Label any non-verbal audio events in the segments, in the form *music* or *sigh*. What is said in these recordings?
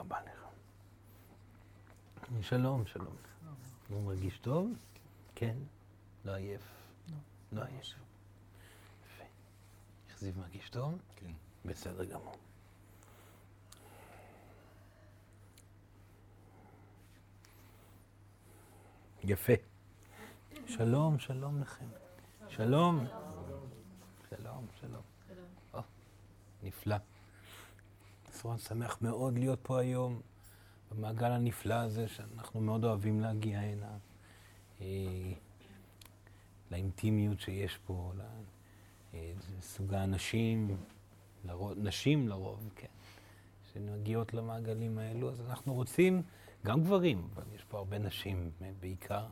רבה לך. שלום, שלום. הוא מרגיש טוב? כן. לא עייף? לא עייף. יפה. זיו מרגיש טוב? כן. בסדר גמור. יפה. שלום, שלום לכם. שלום. שלום, שלום. או, נפלא. סורן שמח מאוד להיות פה היום, במעגל הנפלא הזה, שאנחנו מאוד אוהבים להגיע הנה. אה, לאינטימיות שיש פה, לסוג האנשים, לרוב, נשים לרוב, כן, שמגיעות למעגלים האלו, אז אנחנו רוצים, גם גברים, אבל יש פה הרבה נשים בעיקר,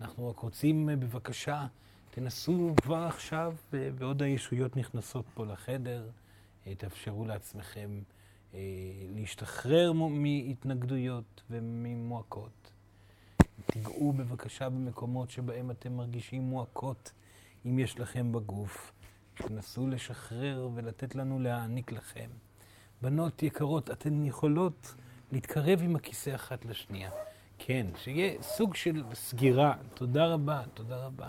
אנחנו רק רוצים בבקשה, תנסו כבר עכשיו, בעוד הישויות נכנסות פה לחדר, תאפשרו לעצמכם להשתחרר מהתנגדויות וממועקות. תיגעו בבקשה במקומות שבהם אתם מרגישים מועקות, אם יש לכם בגוף. תנסו לשחרר ולתת לנו להעניק לכם. בנות יקרות, אתן יכולות להתקרב עם הכיסא אחת לשנייה. כן, שיהיה סוג של סגירה. תודה רבה, תודה רבה.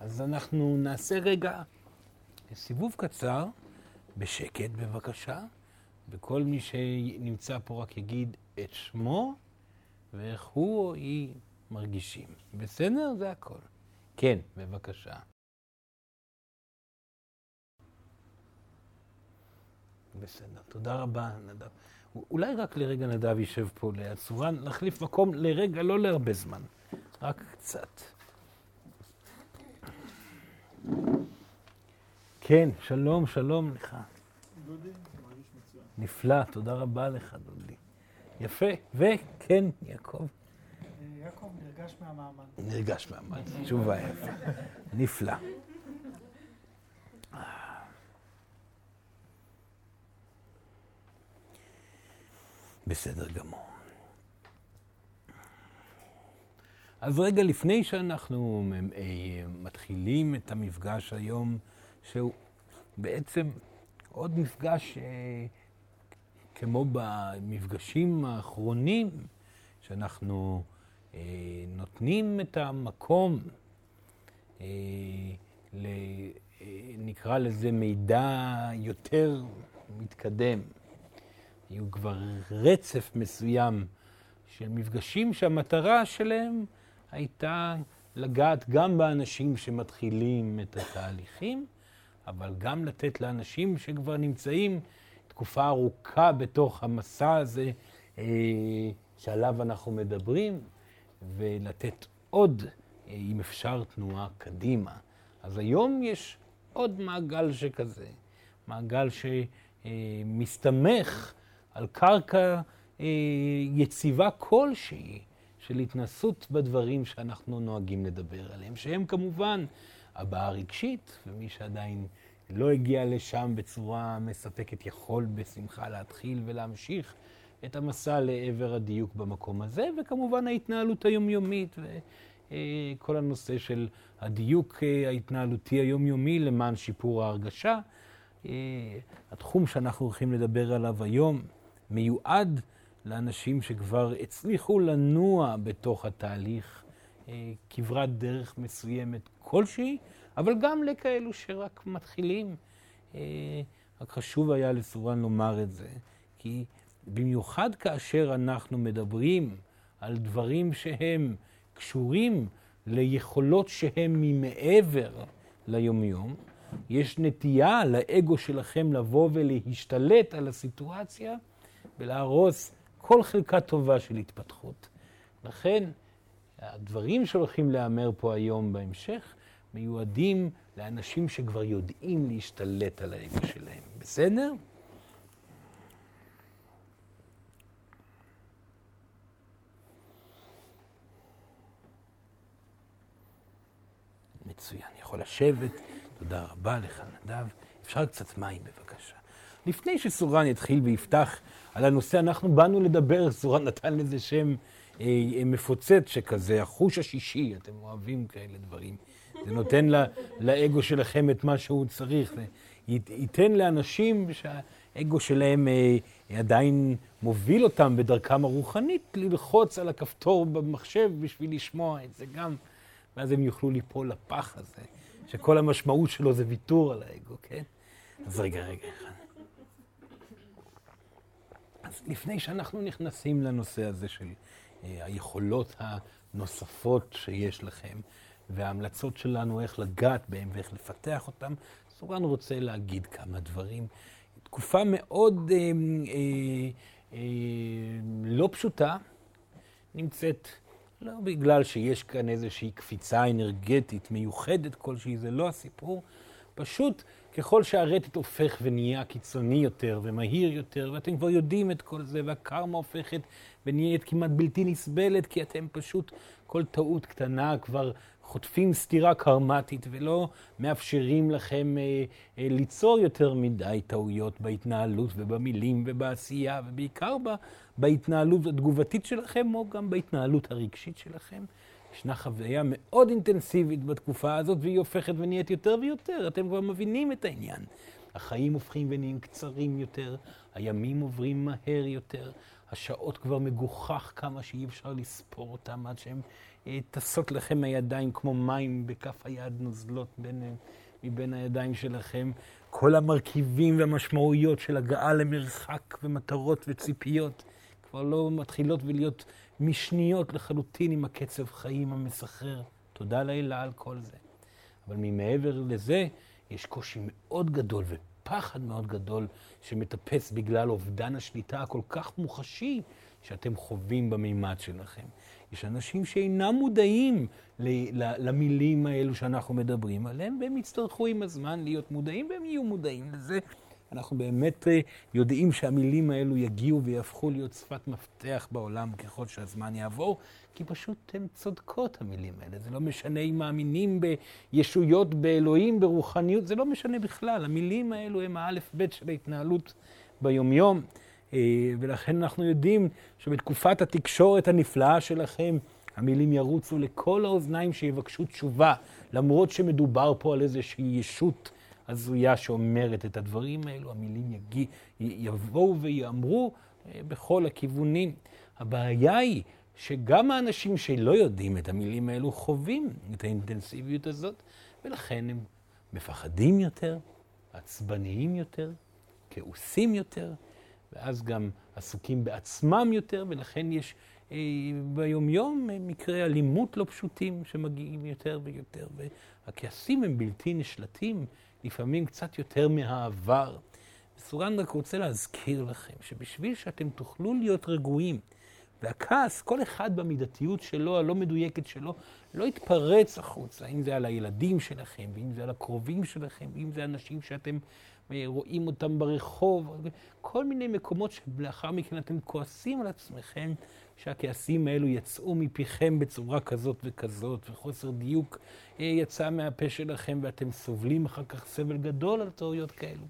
אז אנחנו נעשה רגע סיבוב קצר, בשקט בבקשה, וכל מי שנמצא פה רק יגיד את שמו. ואיך הוא או היא מרגישים. בסדר? זה הכל. כן, בבקשה. בסדר, תודה רבה, נדב. אולי רק לרגע נדב יישב פה ליד סורן, נחליף מקום לרגע, לא להרבה זמן, רק קצת. כן, שלום, שלום לך. דודי. נפלא, תודה רבה לך, דודי. יפה, וכן, יעקב. יעקב נרגש מהמעמד. נרגש מהמעמד, תשובה יפה. נפלא. בסדר גמור. אז רגע לפני שאנחנו אה, מתחילים את המפגש היום, שהוא בעצם עוד מפגש אה, כמו במפגשים האחרונים, שאנחנו אה, נותנים את המקום, אה, ל, אה, נקרא לזה מידע יותר מתקדם. היו כבר רצף מסוים של מפגשים שהמטרה שלהם הייתה לגעת גם באנשים שמתחילים את התהליכים, אבל גם לתת לאנשים שכבר נמצאים תקופה ארוכה בתוך המסע הזה אה, שעליו אנחנו מדברים, ולתת עוד, אה, אם אפשר, תנועה קדימה. אז היום יש עוד מעגל שכזה, מעגל שמסתמך על קרקע אה, יציבה כלשהי של התנסות בדברים שאנחנו נוהגים לדבר עליהם, שהם כמובן הבעה רגשית, ומי שעדיין לא הגיע לשם בצורה מספקת, יכול בשמחה להתחיל ולהמשיך את המסע לעבר הדיוק במקום הזה, וכמובן ההתנהלות היומיומית וכל הנושא של הדיוק ההתנהלותי היומיומי למען שיפור ההרגשה. התחום שאנחנו הולכים לדבר עליו היום מיועד לאנשים שכבר הצליחו לנוע בתוך התהליך כברת דרך מסוימת כלשהי, אבל גם לכאלו שרק מתחילים. רק חשוב היה לסורן לומר את זה, כי במיוחד כאשר אנחנו מדברים על דברים שהם קשורים ליכולות שהם ממעבר ליומיום, יש נטייה לאגו שלכם לבוא ולהשתלט על הסיטואציה ולהרוס כל חלקה טובה של התפתחות. לכן, הדברים שהולכים להיאמר פה היום בהמשך מיועדים לאנשים שכבר יודעים להשתלט על האגו שלהם. בסדר? מצוין, יכול לשבת. תודה רבה לך, נדב. אפשר קצת מים, בבקשה. לפני שסורן יתחיל ויפתח על הנושא, אנחנו באנו לדבר, סורן נתן לזה שם אה, מפוצץ שכזה, החוש השישי, אתם אוהבים כאלה דברים. זה נותן לא, לאגו שלכם את מה שהוא צריך. זה ייתן לאנשים האגו שלהם אה, עדיין מוביל אותם בדרכם הרוחנית ללחוץ על הכפתור במחשב בשביל לשמוע את זה גם, ואז הם יוכלו ליפול לפח הזה, שכל המשמעות שלו זה ויתור על האגו, כן? אז רגע, רגע אחד. אז לפני שאנחנו נכנסים לנושא הזה של אה, היכולות הנוספות שיש לכם, וההמלצות שלנו איך לגעת בהם ואיך לפתח אותם, סורן רוצה להגיד כמה דברים. תקופה מאוד אה, אה, אה, לא פשוטה, נמצאת לא בגלל שיש כאן איזושהי קפיצה אנרגטית מיוחדת כלשהי, זה לא הסיפור, פשוט ככל שהרטט הופך ונהיה קיצוני יותר ומהיר יותר, ואתם כבר יודעים את כל זה, והקרמה הופכת ונהיית כמעט בלתי נסבלת, כי אתם פשוט, כל טעות קטנה כבר חוטפים סתירה קרמטית ולא מאפשרים לכם אה, אה, ליצור יותר מדי טעויות בהתנהלות ובמילים ובעשייה, ובעיקר ב, בהתנהלות התגובתית שלכם, או גם בהתנהלות הרגשית שלכם. ישנה חוויה מאוד אינטנסיבית בתקופה הזאת, והיא הופכת ונהיית יותר ויותר. אתם כבר מבינים את העניין. החיים הופכים ונהיים קצרים יותר, הימים עוברים מהר יותר, השעות כבר מגוחך כמה שאי אפשר לספור אותם עד אה, טסות לכם הידיים כמו מים בכף היד נוזלות בין, מבין הידיים שלכם. כל המרכיבים והמשמעויות של הגעה למרחק ומטרות וציפיות כבר לא מתחילות ולהיות משניות לחלוטין עם הקצב חיים המסחרר. תודה לאלה על כל זה. אבל ממעבר לזה, יש קושי מאוד גדול ופחד מאוד גדול שמטפס בגלל אובדן השליטה הכל כך מוחשי שאתם חווים במימד שלכם. יש אנשים שאינם מודעים למילים האלו שאנחנו מדברים עליהם, והם יצטרכו עם הזמן להיות מודעים, והם יהיו מודעים לזה. אנחנו באמת אה, יודעים שהמילים האלו יגיעו ויהפכו להיות שפת מפתח בעולם ככל שהזמן יעבור, כי פשוט הן צודקות, המילים האלה. זה לא משנה אם מאמינים בישויות, באלוהים, ברוחניות, זה לא משנה בכלל. המילים האלו הם האלף-בית של ההתנהלות ביומיום. אה, ולכן אנחנו יודעים שבתקופת התקשורת הנפלאה שלכם, המילים ירוצו לכל האוזניים שיבקשו תשובה, למרות שמדובר פה על איזושהי ישות הזויה שאומרת את הדברים האלו, המילים יגיע, יבואו ויאמרו אה, בכל הכיוונים. הבעיה היא שגם האנשים שלא יודעים את המילים האלו חווים את האינטנסיביות הזאת, ולכן הם מפחדים יותר, עצבניים יותר, כעוסים יותר, ואז גם עסוקים בעצמם יותר, ולכן יש אה, ביומיום אה, מקרי אלימות לא פשוטים שמגיעים יותר ויותר, והכעסים הם בלתי נשלטים, לפעמים קצת יותר מהעבר. סורן רק רוצה להזכיר לכם שבשביל שאתם תוכלו להיות רגועים, והכעס, כל אחד במידתיות שלו, הלא מדויקת שלו, לא יתפרץ החוצה, אם זה על הילדים שלכם, ואם זה על הקרובים שלכם, ואם זה אנשים שאתם רואים אותם ברחוב, כל מיני מקומות שלאחר מכן אתם כועסים על עצמכם, שהכעסים האלו יצאו מפיכם בצורה כזאת וכזאת, וחוסר דיוק אה, יצא מהפה שלכם, ואתם סובלים אחר כך סבל גדול על טעויות כאלו.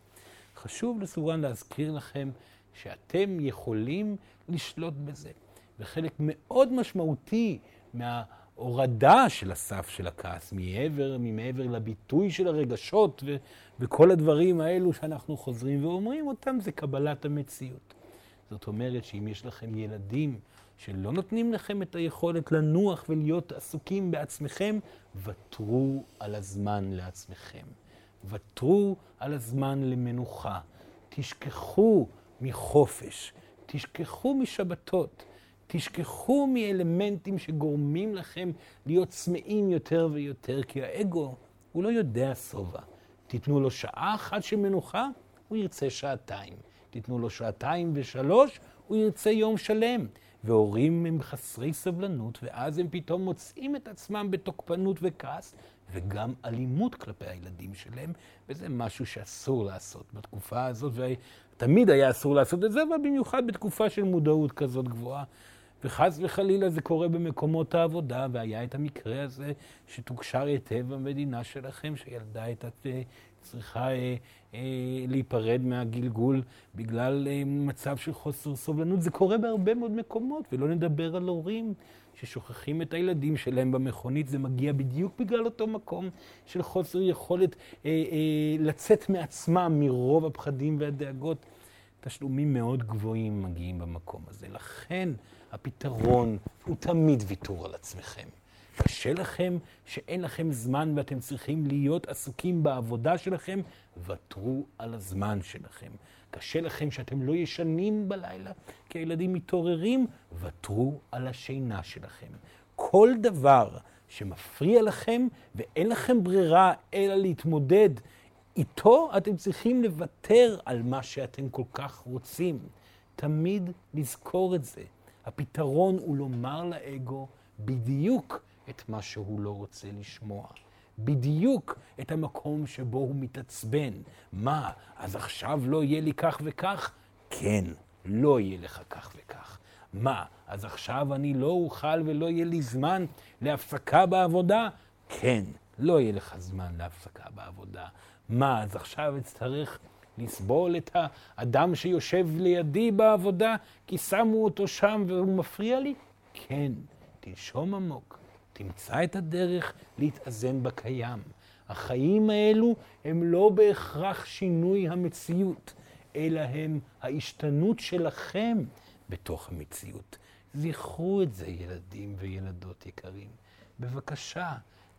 חשוב לסורן להזכיר לכם שאתם יכולים לשלוט בזה. וחלק מאוד משמעותי מה... הורדה של הסף של הכעס, מעבר, ממעבר לביטוי של הרגשות ו, וכל הדברים האלו שאנחנו חוזרים ואומרים אותם, זה קבלת המציאות. זאת אומרת שאם יש לכם ילדים שלא נותנים לכם את היכולת לנוח ולהיות עסוקים בעצמכם, ותרו על הזמן לעצמכם. ותרו על הזמן למנוחה. תשכחו מחופש. תשכחו משבתות. תשכחו מאלמנטים שגורמים לכם להיות צמאים יותר ויותר, כי האגו, הוא לא יודע שובע. תיתנו לו שעה אחת של מנוחה, הוא ירצה שעתיים. תיתנו לו שעתיים ושלוש, הוא ירצה יום שלם. והורים הם חסרי סבלנות, ואז הם פתאום מוצאים את עצמם בתוקפנות וכעס, וגם אלימות כלפי הילדים שלהם, וזה משהו שאסור לעשות בתקופה הזאת, ותמיד היה אסור לעשות את זה, אבל במיוחד בתקופה של מודעות כזאת גבוהה. וחס וחלילה זה קורה במקומות העבודה, והיה את המקרה הזה שתוקשר היטב במדינה שלכם, שילדה הייתה צריכה אה, אה, להיפרד מהגלגול בגלל אה, מצב של חוסר סובלנות. זה קורה בהרבה מאוד מקומות, ולא נדבר על הורים ששוכחים את הילדים שלהם במכונית, זה מגיע בדיוק בגלל אותו מקום של חוסר יכולת אה, אה, לצאת מעצמם מרוב הפחדים והדאגות. תשלומים מאוד גבוהים מגיעים במקום הזה. לכן הפתרון הוא תמיד ויתור על עצמכם. קשה לכם שאין לכם זמן ואתם צריכים להיות עסוקים בעבודה שלכם, ותרו על הזמן שלכם. קשה לכם שאתם לא ישנים בלילה כי הילדים מתעוררים, ותרו על השינה שלכם. כל דבר שמפריע לכם ואין לכם ברירה אלא להתמודד איתו, אתם צריכים לוותר על מה שאתם כל כך רוצים. תמיד לזכור את זה. הפתרון הוא לומר לאגו בדיוק את מה שהוא לא רוצה לשמוע. בדיוק את המקום שבו הוא מתעצבן. מה, אז עכשיו לא יהיה לי כך וכך? כן, לא יהיה לך כך וכך. מה, אז עכשיו אני לא אוכל ולא יהיה לי זמן להפסקה בעבודה? כן, לא יהיה לך זמן להפסקה בעבודה. מה, אז עכשיו אצטרך לסבול את האדם שיושב לידי בעבודה כי שמו אותו שם והוא מפריע לי? כן, תנשום עמוק, תמצא את הדרך להתאזן בקיים. החיים האלו הם לא בהכרח שינוי המציאות, אלא הם ההשתנות שלכם בתוך המציאות. זכרו את זה, ילדים וילדות יקרים. בבקשה,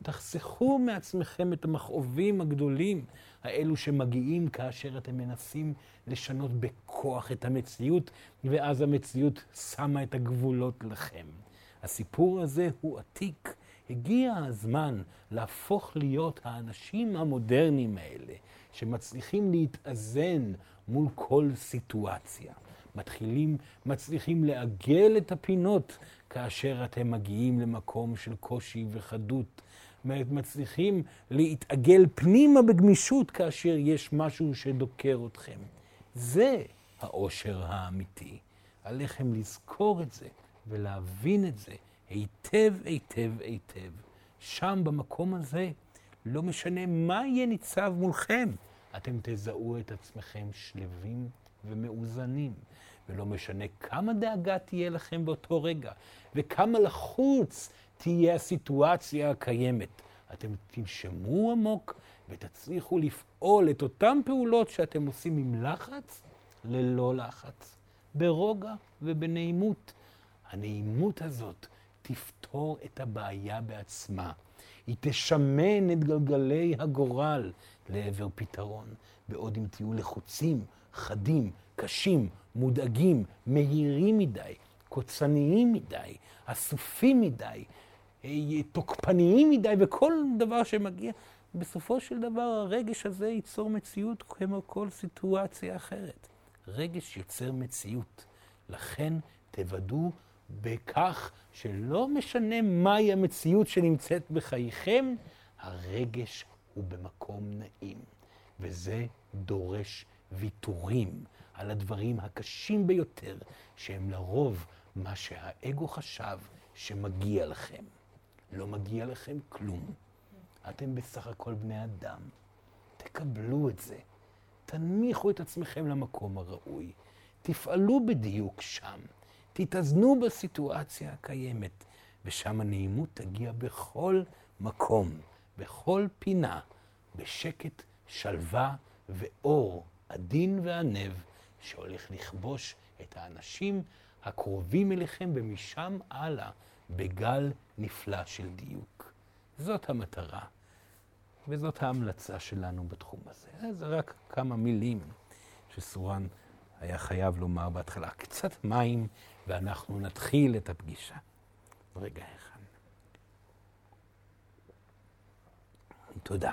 תחסכו מעצמכם את המכאובים הגדולים האלו שמגיעים כאשר אתם מנסים לשנות בכוח את המציאות, ואז המציאות שמה את הגבולות לכם. הסיפור הזה הוא עתיק. הגיע הזמן להפוך להיות האנשים המודרניים האלה, שמצליחים להתאזן מול כל סיטואציה. מתחילים, מצליחים לעגל את הפינות כאשר אתם מגיעים למקום של קושי וחדות. מצליחים להתעגל פנימה בגמישות כאשר יש משהו שדוקר אתכם. זה העושר האמיתי. עליכם לזכור את זה ולהבין את זה היטב, היטב, היטב. שם, במקום הזה, לא משנה מה יהיה ניצב מולכם, אתם תזהו את עצמכם שלווים ומאוזנים. ולא משנה כמה דאגה תהיה לכם באותו רגע, וכמה לחוץ תהיה הסיטואציה הקיימת. אתם תנשמו עמוק ותצליחו לפעול את אותן פעולות שאתם עושים עם לחץ, ללא לחץ, ברוגע ובנעימות. הנעימות הזאת תפתור את הבעיה בעצמה. היא תשמן את גלגלי הגורל לעבר פתרון, בעוד אם תהיו לחוצים, חדים, קשים, מודאגים, מהירים מדי, קוצניים מדי, אסופים מדי, תוקפניים מדי, וכל דבר שמגיע, בסופו של דבר הרגש הזה ייצור מציאות כמו כל סיטואציה אחרת. רגש יוצר מציאות. לכן תוודאו בכך שלא משנה מהי המציאות שנמצאת בחייכם, הרגש הוא במקום נעים. וזה דורש ויתורים על הדברים הקשים ביותר, שהם לרוב מה שהאגו חשב שמגיע לכם. לא מגיע לכם כלום. אתם בסך הכל בני אדם. תקבלו את זה. תנמיכו את עצמכם למקום הראוי. תפעלו בדיוק שם. תתאזנו בסיטואציה הקיימת, ושם הנעימות תגיע בכל מקום, בכל פינה, בשקט, שלווה ואור עדין וענב, שהולך לכבוש את האנשים הקרובים אליכם, ומשם הלאה, בגל נפלא של דיוק. זאת המטרה, וזאת ההמלצה שלנו בתחום הזה. זה רק כמה מילים שסורן היה חייב לומר בהתחלה. קצת מים, ואנחנו נתחיל את הפגישה. רגע אחד. תודה.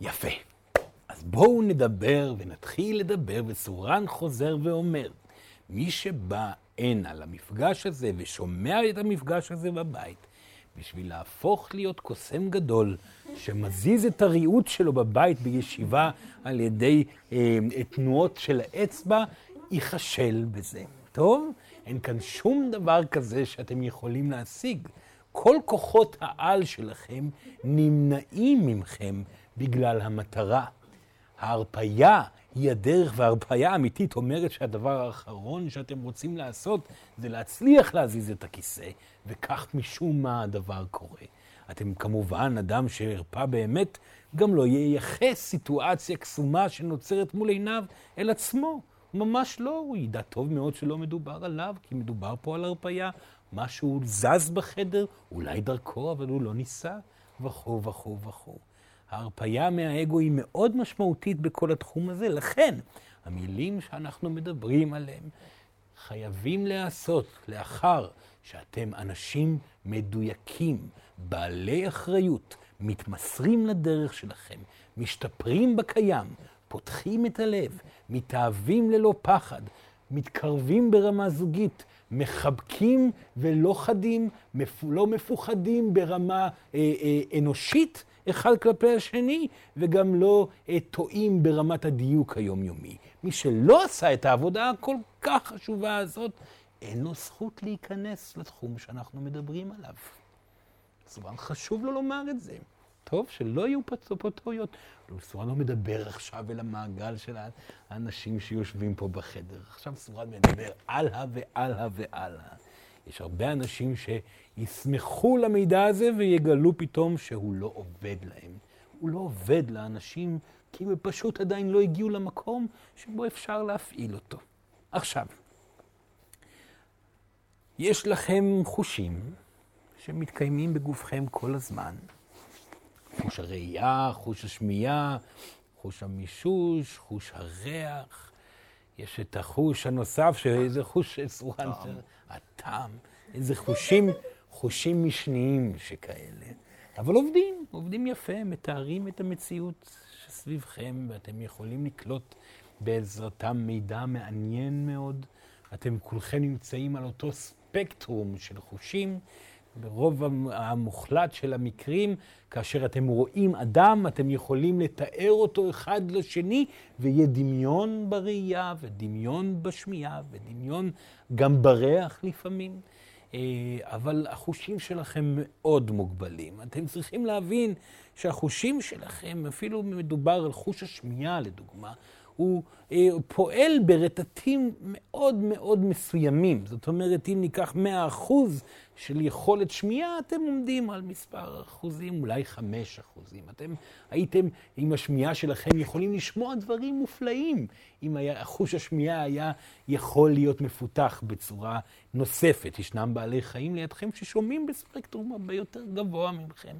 יפה. אז בואו נדבר ונתחיל לדבר, וסורן חוזר ואומר, מי שבא הנה למפגש הזה ושומע את המפגש הזה בבית, בשביל להפוך להיות קוסם גדול שמזיז את הריהוט שלו בבית בישיבה על ידי אה, תנועות של האצבע, ייכשל בזה. טוב? אין כאן שום דבר כזה שאתם יכולים להשיג. כל כוחות העל שלכם נמנעים ממכם בגלל המטרה. ההרפייה היא הדרך, וההרפאיה האמיתית אומרת שהדבר האחרון שאתם רוצים לעשות זה להצליח להזיז את הכיסא, וכך משום מה הדבר קורה. אתם כמובן אדם שהרפא באמת, גם לא ייחס סיטואציה קסומה שנוצרת מול עיניו אל עצמו. ממש לא, הוא ידע טוב מאוד שלא מדובר עליו, כי מדובר פה על הרפאיה. משהו זז בחדר, אולי דרכו, אבל הוא לא ניסה, וכו' וכו' וכו'. ההרפאיה מהאגו היא מאוד משמעותית בכל התחום הזה, לכן המילים שאנחנו מדברים עליהם חייבים להיעשות לאחר שאתם אנשים מדויקים, בעלי אחריות, מתמסרים לדרך שלכם, משתפרים בקיים, פותחים את הלב, מתאהבים ללא פחד, מתקרבים ברמה זוגית, מחבקים ולא חדים, לא מפוחדים ברמה אה, אה, אנושית אחד כלפי השני, וגם לא אה, טועים ברמת הדיוק היומיומי. מי שלא עשה את העבודה הכל כך חשובה הזאת, אין לו זכות להיכנס לתחום שאנחנו מדברים עליו. כמובן חשוב לו לומר את זה. טוב, שלא יהיו פה טעויות. סורן לא מדבר עכשיו אל המעגל של האנשים שיושבים פה בחדר. עכשיו סורן מדבר הלאה והלאה והלאה. יש הרבה אנשים שישמחו למידע הזה ויגלו פתאום שהוא לא עובד להם. הוא לא עובד לאנשים כי הם פשוט עדיין לא הגיעו למקום שבו אפשר להפעיל אותו. עכשיו, יש לכם חושים שמתקיימים בגופכם כל הזמן. חוש הראייה, חוש השמיעה, חוש המישוש, חוש הריח. יש את החוש הנוסף, שזה חוש סורן, הטעם. איזה חושים, חושים משניים שכאלה. אבל עובדים, עובדים יפה, מתארים את המציאות שסביבכם, ואתם יכולים לקלוט בעזרתם מידע מעניין מאוד. אתם כולכם נמצאים על אותו ספקטרום של חושים. ברוב המוחלט של המקרים, כאשר אתם רואים אדם, אתם יכולים לתאר אותו אחד לשני, ויהיה דמיון בראייה, ודמיון בשמיעה, ודמיון גם בריח לפעמים. אה, אבל החושים שלכם מאוד מוגבלים. אתם צריכים להבין שהחושים שלכם, אפילו מדובר על חוש השמיעה לדוגמה, הוא אה, פועל ברטטים מאוד מאוד מסוימים. זאת אומרת, אם ניקח 100% של יכולת שמיעה, אתם עומדים על מספר אחוזים, אולי 5 אחוזים. אתם הייתם, עם השמיעה שלכם, יכולים לשמוע דברים מופלאים, אם היה, חוש השמיעה היה יכול להיות מפותח בצורה נוספת. ישנם בעלי חיים לידכם ששומעים בספקטרום הרבה יותר גבוה ממכם.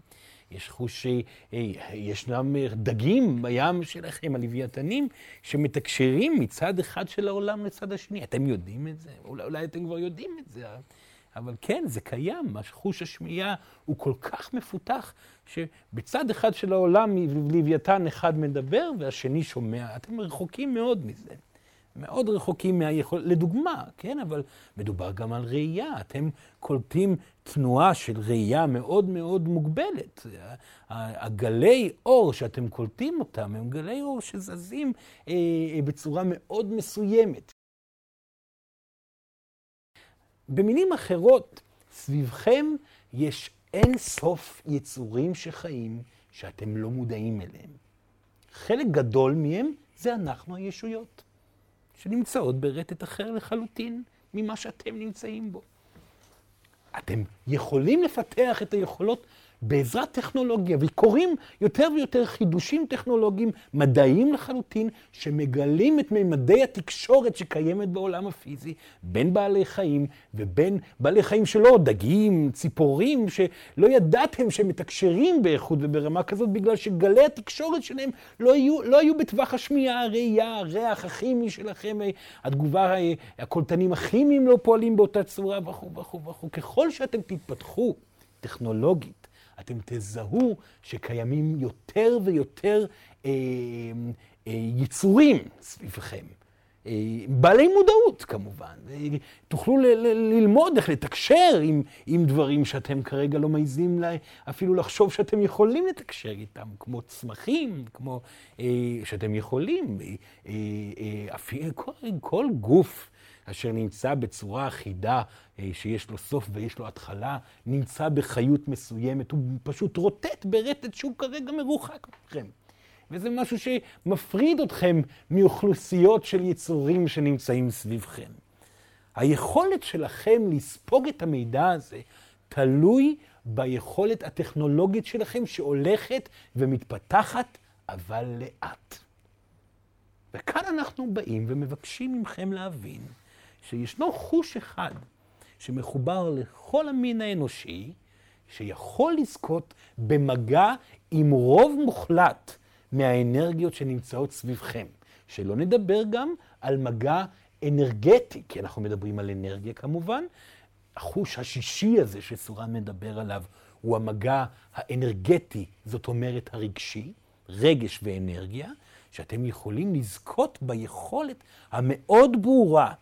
יש חושי, אה, ישנם דגים בים שלכם, הלוויתנים, שמתקשרים מצד אחד של העולם לצד השני. אתם יודעים את זה? אולי, אולי אתם כבר יודעים את זה. אבל כן, זה קיים. חוש השמיעה הוא כל כך מפותח, שבצד אחד של העולם לוויתן אחד מדבר והשני שומע. אתם רחוקים מאוד מזה. מאוד רחוקים מהיכולת, לדוגמה, כן, אבל מדובר גם על ראייה. אתם קולטים תנועה של ראייה מאוד מאוד מוגבלת. הגלי אור שאתם קולטים אותם הם גלי אור שזזים אה, בצורה מאוד מסוימת. במילים אחרות, סביבכם יש אין סוף יצורים שחיים שאתם לא מודעים אליהם. חלק גדול מהם זה אנחנו הישויות. שנמצאות ברטט אחר לחלוטין ממה שאתם נמצאים בו. אתם יכולים לפתח את היכולות בעזרת טכנולוגיה, וקורים יותר ויותר חידושים טכנולוגיים מדעיים לחלוטין, שמגלים את ממדי התקשורת שקיימת בעולם הפיזי בין בעלי חיים ובין בעלי חיים שלא, דגים, ציפורים, שלא ידעתם שהם מתקשרים באיכות וברמה כזאת, בגלל שגלי התקשורת שלהם לא היו, לא היו בטווח השמיעה, הראייה, הריח הכימי שלכם, התגובה, הקולטנים הכימיים לא פועלים באותה צורה וכו' וכו' וכו'. ככל שאתם תתפתחו טכנולוגית, אתם תזהו שקיימים יותר ויותר אה, אה, יצורים סביבכם. אה, בעלי מודעות כמובן. תוכלו ל- ל- ללמוד איך לתקשר עם, עם דברים שאתם כרגע לא מעיזים לה, אפילו לחשוב שאתם יכולים לתקשר איתם, כמו צמחים, כמו אה, שאתם יכולים. אה, אה, אפילו כל, כל גוף אשר נמצא בצורה אחידה, אה, שיש לו סוף ויש לו התחלה, נמצא בחיות מסוימת, הוא פשוט רוטט ברטט שהוא כרגע מרוחק מכם. וזה משהו שמפריד אתכם מאוכלוסיות של יצורים שנמצאים סביבכם. היכולת שלכם לספוג את המידע הזה תלוי ביכולת הטכנולוגית שלכם שהולכת ומתפתחת, אבל לאט. וכאן אנחנו באים ומבקשים מכם להבין שישנו חוש אחד שמחובר לכל המין האנושי, שיכול לזכות במגע עם רוב מוחלט מהאנרגיות שנמצאות סביבכם. שלא נדבר גם על מגע אנרגטי, כי אנחנו מדברים על אנרגיה כמובן. החוש השישי הזה שסורן מדבר עליו הוא המגע האנרגטי, זאת אומרת הרגשי, רגש ואנרגיה, שאתם יכולים לזכות ביכולת המאוד ברורה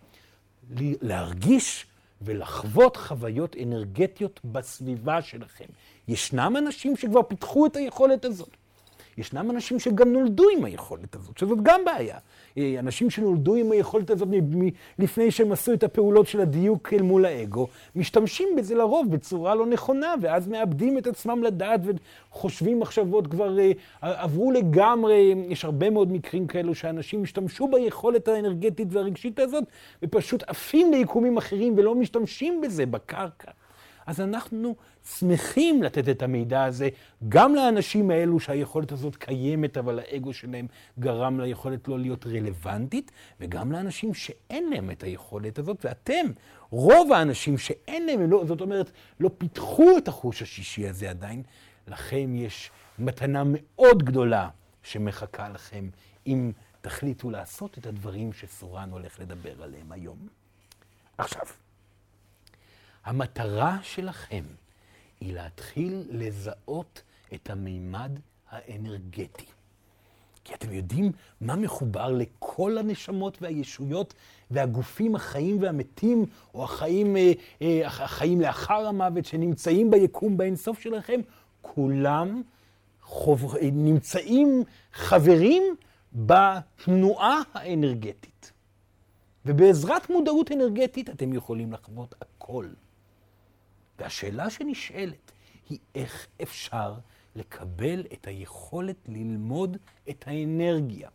להרגיש ולחוות חוויות אנרגטיות בסביבה שלכם. ישנם אנשים שכבר פיתחו את היכולת הזאת. ישנם אנשים שגם נולדו עם היכולת הזאת, שזאת גם בעיה. אה, אנשים שנולדו עם היכולת הזאת לפני שהם עשו את הפעולות של הדיוק אל מול האגו, משתמשים בזה לרוב בצורה לא נכונה, ואז מאבדים את עצמם לדעת וחושבים מחשבות כבר אה, עברו לגמרי. יש הרבה מאוד מקרים כאלו שאנשים השתמשו ביכולת האנרגטית והרגשית הזאת, ופשוט עפים ליקומים אחרים ולא משתמשים בזה בקרקע. אז אנחנו שמחים לתת את המידע הזה גם לאנשים האלו שהיכולת הזאת קיימת, אבל האגו שלהם גרם ליכולת לא להיות רלוונטית, וגם לאנשים שאין להם את היכולת הזאת, ואתם, רוב האנשים שאין להם, לא, זאת אומרת, לא פיתחו את החוש השישי הזה עדיין, לכם יש מתנה מאוד גדולה שמחכה לכם, אם תחליטו לעשות את הדברים שסורן הולך לדבר עליהם היום. עכשיו, המטרה שלכם היא להתחיל לזהות את המימד האנרגטי. כי אתם יודעים מה מחובר לכל הנשמות והישויות והגופים החיים והמתים, או החיים, אה, אה, החיים לאחר המוות שנמצאים ביקום באינסוף שלכם? כולם חוב... נמצאים חברים בתנועה האנרגטית. ובעזרת מודעות אנרגטית אתם יכולים לחוות הכל. והשאלה שנשאלת היא איך אפשר לקבל את היכולת ללמוד את האנרגיה.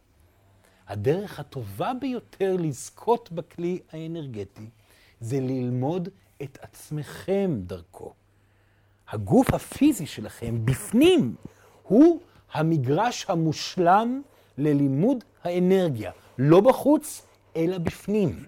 הדרך הטובה ביותר לזכות בכלי האנרגטי זה ללמוד את עצמכם דרכו. הגוף הפיזי שלכם בפנים הוא המגרש המושלם ללימוד האנרגיה. לא בחוץ, אלא בפנים.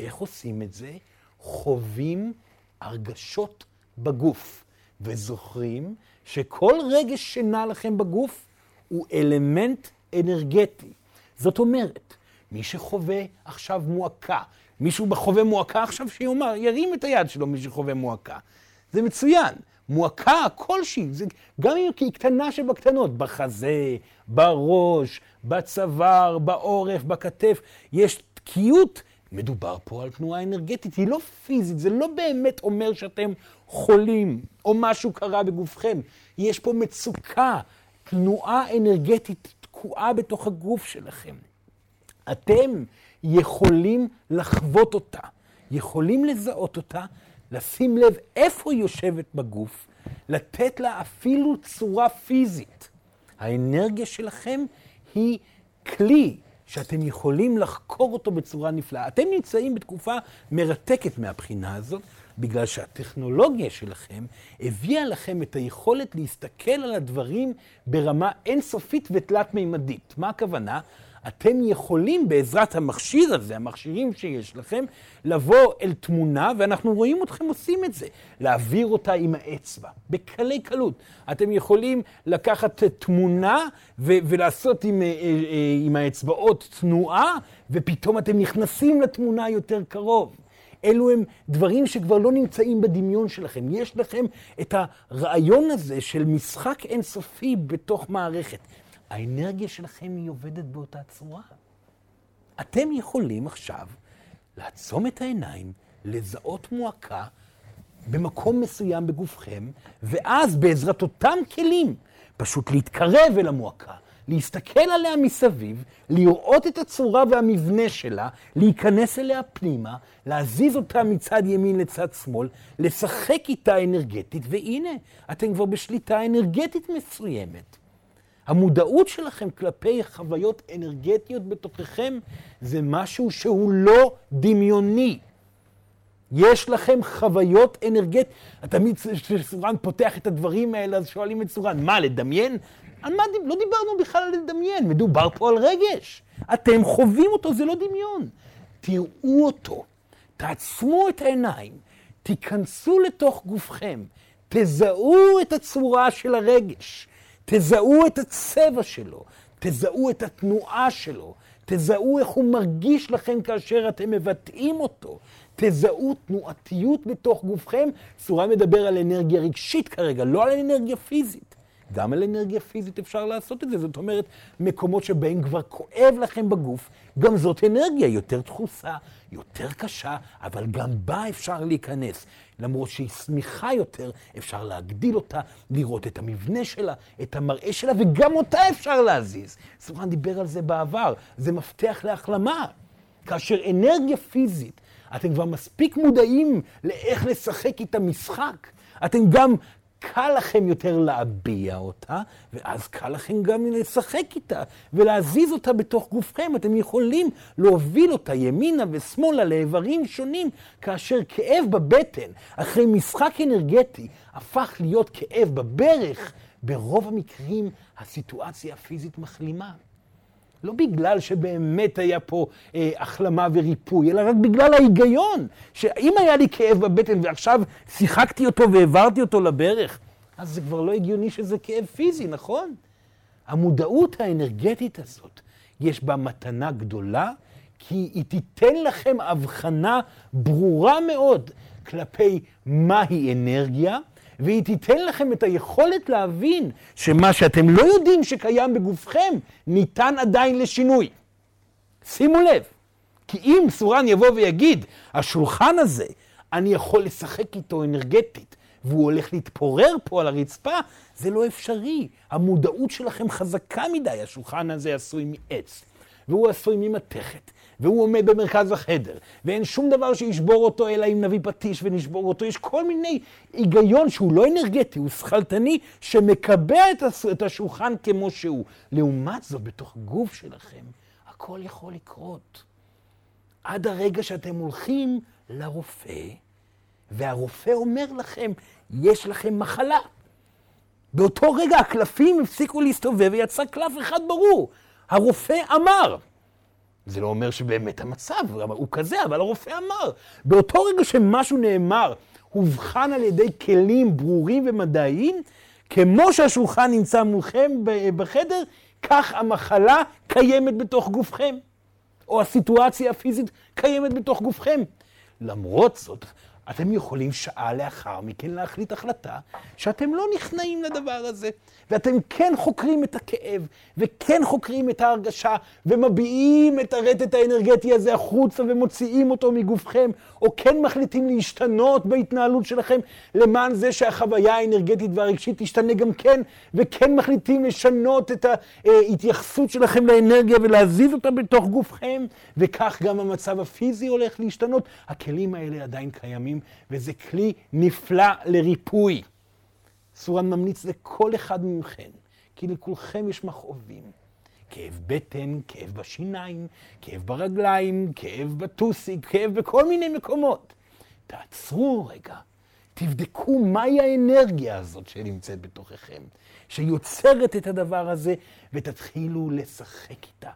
איך עושים את זה? חווים הרגשות בגוף, וזוכרים שכל רגש שנע לכם בגוף הוא אלמנט אנרגטי. זאת אומרת, מי שחווה עכשיו מועקה, מישהו חווה מועקה עכשיו שיאמר, ירים את היד שלו מי שחווה מועקה. זה מצוין. מועקה כלשהי, זה גם אם היא קטנה שבקטנות, בחזה, בראש, בצוואר, בעורף, בכתף, יש תקיעות מדובר פה על תנועה אנרגטית, היא לא פיזית, זה לא באמת אומר שאתם חולים או משהו קרה בגופכם. יש פה מצוקה, תנועה אנרגטית תקועה בתוך הגוף שלכם. אתם יכולים לחוות אותה, יכולים לזהות אותה, לשים לב איפה היא יושבת בגוף, לתת לה אפילו צורה פיזית. האנרגיה שלכם היא כלי שאתם יכולים לחקור אותו בצורה נפלאה. אתם נמצאים בתקופה מרתקת מהבחינה הזאת, בגלל שהטכנולוגיה שלכם הביאה לכם את היכולת להסתכל על הדברים ברמה אינסופית ותלת-מימדית. מה הכוונה? אתם יכולים בעזרת המכשיר הזה, המכשירים שיש לכם, לבוא אל תמונה, ואנחנו רואים אתכם עושים את זה, להעביר אותה עם האצבע, בקלי קלות. אתם יכולים לקחת תמונה ו- ולעשות עם, אה, אה, עם האצבעות תנועה, ופתאום אתם נכנסים לתמונה יותר קרוב. אלו הם דברים שכבר לא נמצאים בדמיון שלכם. יש לכם את הרעיון הזה של משחק אינסופי בתוך מערכת. האנרגיה שלכם היא עובדת באותה צורה. אתם יכולים עכשיו לעצום את העיניים, לזהות מועקה במקום מסוים בגופכם, ואז בעזרת אותם כלים, פשוט להתקרב אל המועקה, להסתכל עליה מסביב, לראות את הצורה והמבנה שלה, להיכנס אליה פנימה, להזיז אותה מצד ימין לצד שמאל, לשחק איתה אנרגטית, והנה, אתם כבר בשליטה אנרגטית מסוימת. המודעות שלכם כלפי חוויות אנרגטיות בתוככם זה משהו שהוא לא דמיוני. יש לכם חוויות אנרגטיות. תמיד כשסורן פותח את הדברים האלה, אז שואלים את סורן, מה, לדמיין? על מה, לא דיברנו בכלל על לדמיין, מדובר פה על רגש. אתם חווים אותו, זה לא דמיון. תראו אותו, תעצמו את העיניים, תיכנסו לתוך גופכם, תזהו את הצורה של הרגש, תזהו את הצבע שלו, תזהו את התנועה שלו, תזהו איך הוא מרגיש לכם כאשר אתם מבטאים אותו, תזהו תנועתיות בתוך גופכם. צורה מדבר על אנרגיה רגשית כרגע, לא על אנרגיה פיזית. גם על אנרגיה פיזית אפשר לעשות את זה. זאת אומרת, מקומות שבהם כבר כואב לכם בגוף, גם זאת אנרגיה יותר דחוסה, יותר קשה, אבל גם בה אפשר להיכנס. למרות שהיא שמיכה יותר, אפשר להגדיל אותה, לראות את המבנה שלה, את המראה שלה, וגם אותה אפשר להזיז. סורן דיבר על זה בעבר, זה מפתח להחלמה. כאשר אנרגיה פיזית, אתם כבר מספיק מודעים לאיך לשחק איתה משחק. אתם גם קל לכם יותר להביע אותה, ואז קל לכם גם לשחק איתה ולהזיז אותה בתוך גופכם. אתם יכולים להוביל אותה ימינה ושמאלה לאיברים שונים, כאשר כאב בבטן, אחרי משחק אנרגטי, הפך להיות כאב בברך, ברוב המקרים הסיטואציה הפיזית מחלימה. לא בגלל שבאמת היה פה אה, החלמה וריפוי, אלא רק בגלל ההיגיון, שאם היה לי כאב בבטן ועכשיו שיחקתי אותו והעברתי אותו לברך, אז זה כבר לא הגיוני שזה כאב פיזי, נכון? המודעות האנרגטית הזאת, יש בה מתנה גדולה, כי היא תיתן לכם הבחנה ברורה מאוד כלפי מהי אנרגיה, והיא תיתן לכם את היכולת להבין שמה שאתם לא יודעים שקיים בגופכם, ניתן עדיין לשינוי. שימו לב, כי אם סורן יבוא ויגיד, השולחן הזה, אני יכול לשחק איתו אנרגטית, והוא הולך להתפורר פה על הרצפה, זה לא אפשרי. המודעות שלכם חזקה מדי, השולחן הזה עשוי מעץ, והוא עשוי ממתכת, והוא עומד במרכז החדר, ואין שום דבר שישבור אותו אלא אם נביא פטיש ונשבור אותו. יש כל מיני היגיון שהוא לא אנרגטי, הוא שכלתני, שמקבע את השולחן כמו שהוא. לעומת זאת, בתוך גוף שלכם, הכל יכול לקרות. עד הרגע שאתם הולכים לרופא, והרופא אומר לכם, יש לכם מחלה. באותו רגע הקלפים הפסיקו להסתובב ויצא קלף אחד ברור. הרופא אמר. זה לא אומר שבאמת המצב הוא כזה, אבל הרופא אמר. באותו רגע שמשהו נאמר, הובחן על ידי כלים ברורים ומדעיים, כמו שהשולחן נמצא מולכם בחדר, כך המחלה קיימת בתוך גופכם. או הסיטואציה הפיזית קיימת בתוך גופכם. למרות זאת, אתם יכולים שעה לאחר מכן להחליט החלטה שאתם לא נכנעים לדבר הזה, ואתם כן חוקרים את הכאב, וכן חוקרים את ההרגשה, ומביעים את הרטט האנרגטי הזה החוצה ומוציאים אותו מגופכם, או כן מחליטים להשתנות בהתנהלות שלכם למען זה שהחוויה האנרגטית והרגשית תשתנה גם כן, וכן מחליטים לשנות את ההתייחסות שלכם לאנרגיה ולהזיז אותה בתוך גופכם, וכך גם המצב הפיזי הולך להשתנות. הכלים האלה עדיין קיימים, וזה כלי נפלא לריפוי. סורן ממליץ לכל אחד מכם, כי לכולכם יש מכאובים. כאב בטן, כאב בשיניים, כאב ברגליים, כאב בטוסי, כאב בכל מיני מקומות. תעצרו רגע, תבדקו מהי האנרגיה הזאת שנמצאת בתוככם, שיוצרת את הדבר הזה, ותתחילו לשחק איתה,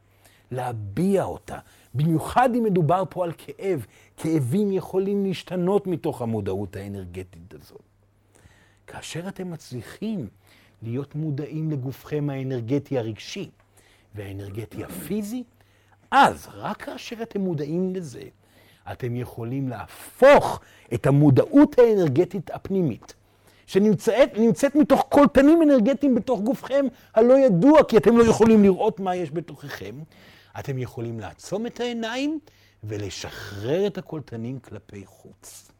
להביע אותה. במיוחד אם מדובר פה על כאב, כאבים יכולים להשתנות מתוך המודעות האנרגטית הזאת. כאשר אתם מצליחים להיות מודעים לגופכם האנרגטי הרגשי והאנרגטי הפיזי, אז רק כאשר אתם מודעים לזה, אתם יכולים להפוך את המודעות האנרגטית הפנימית, שנמצאת מתוך קולטנים אנרגטיים בתוך גופכם הלא ידוע, כי אתם לא יכולים לראות מה יש בתוככם, אתם יכולים לעצום את העיניים ולשחרר את הקולטנים כלפי חוץ.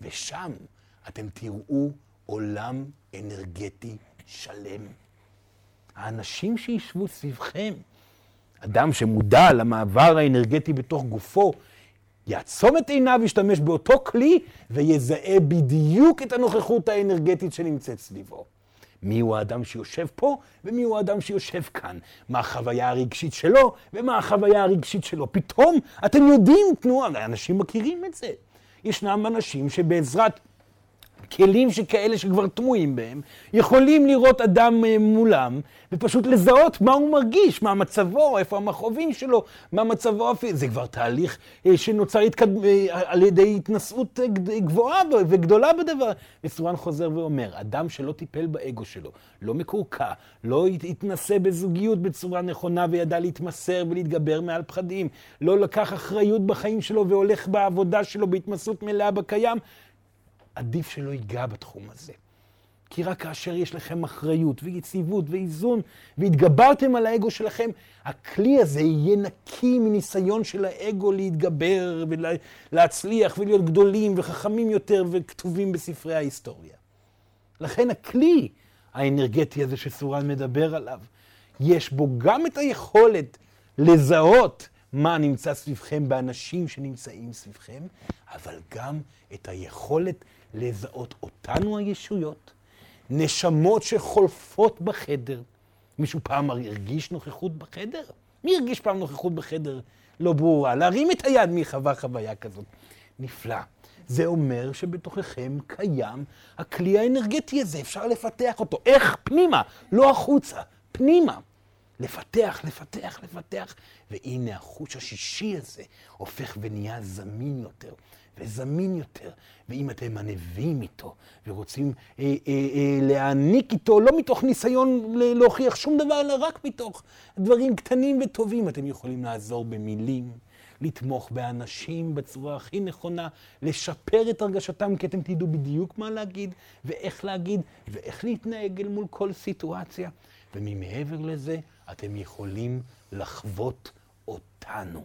ושם אתם תראו עולם אנרגטי שלם. האנשים שישבו סביבכם, אדם שמודע למעבר האנרגטי בתוך גופו, יעצום את עיניו, וישתמש באותו כלי ויזהה בדיוק את הנוכחות האנרגטית שנמצאת סביבו. מי הוא האדם שיושב פה ומי הוא האדם שיושב כאן. מה החוויה הרגשית שלו ומה החוויה הרגשית שלו. פתאום אתם יודעים תנועה, אנשים מכירים את זה. ישנם אנשים שבעזרת כלים שכאלה שכבר טמועים בהם, יכולים לראות אדם אה, מולם, ופשוט לזהות מה הוא מרגיש, מה מצבו, איפה המכאובים שלו, מה מצבו, זה כבר תהליך אה, שנוצר התקד... אה, על ידי התנשאות גבוהה וגדולה בדבר. וסורן חוזר ואומר, אדם שלא טיפל באגו שלו, לא מקורקע, לא התנסה בזוגיות בצורה נכונה וידע להתמסר ולהתגבר מעל פחדים, לא לקח אחריות בחיים שלו והולך בעבודה שלו בהתמסרות מלאה בקיים, עדיף שלא ייגע בתחום הזה. כי רק כאשר יש לכם אחריות ויציבות ואיזון והתגברתם על האגו שלכם, הכלי הזה יהיה נקי מניסיון של האגו להתגבר ולהצליח ולהיות גדולים וחכמים יותר וכתובים בספרי ההיסטוריה. לכן הכלי האנרגטי הזה שסורן מדבר עליו, יש בו גם את היכולת לזהות מה נמצא סביבכם באנשים שנמצאים סביבכם, אבל גם את היכולת לזהות אותנו הישויות, נשמות שחולפות בחדר. מישהו פעם הרגיש נוכחות בחדר? מי הרגיש פעם נוכחות בחדר לא ברורה? להרים את היד מי חווה חוויה כזאת. נפלא. זה אומר שבתוככם קיים הכלי האנרגטי הזה, אפשר לפתח אותו. איך? פנימה, לא החוצה, פנימה. לפתח, לפתח, לפתח, והנה החוש השישי הזה הופך ונהיה זמין יותר. וזמין יותר. ואם אתם ענבים איתו ורוצים אה, אה, אה, להעניק איתו, לא מתוך ניסיון להוכיח שום דבר, אלא רק מתוך דברים קטנים וטובים, אתם יכולים לעזור במילים. לתמוך באנשים בצורה הכי נכונה, לשפר את הרגשתם, כי אתם תדעו בדיוק מה להגיד, ואיך להגיד, ואיך להתנהג אל מול כל סיטואציה. וממעבר לזה, אתם יכולים לחוות אותנו.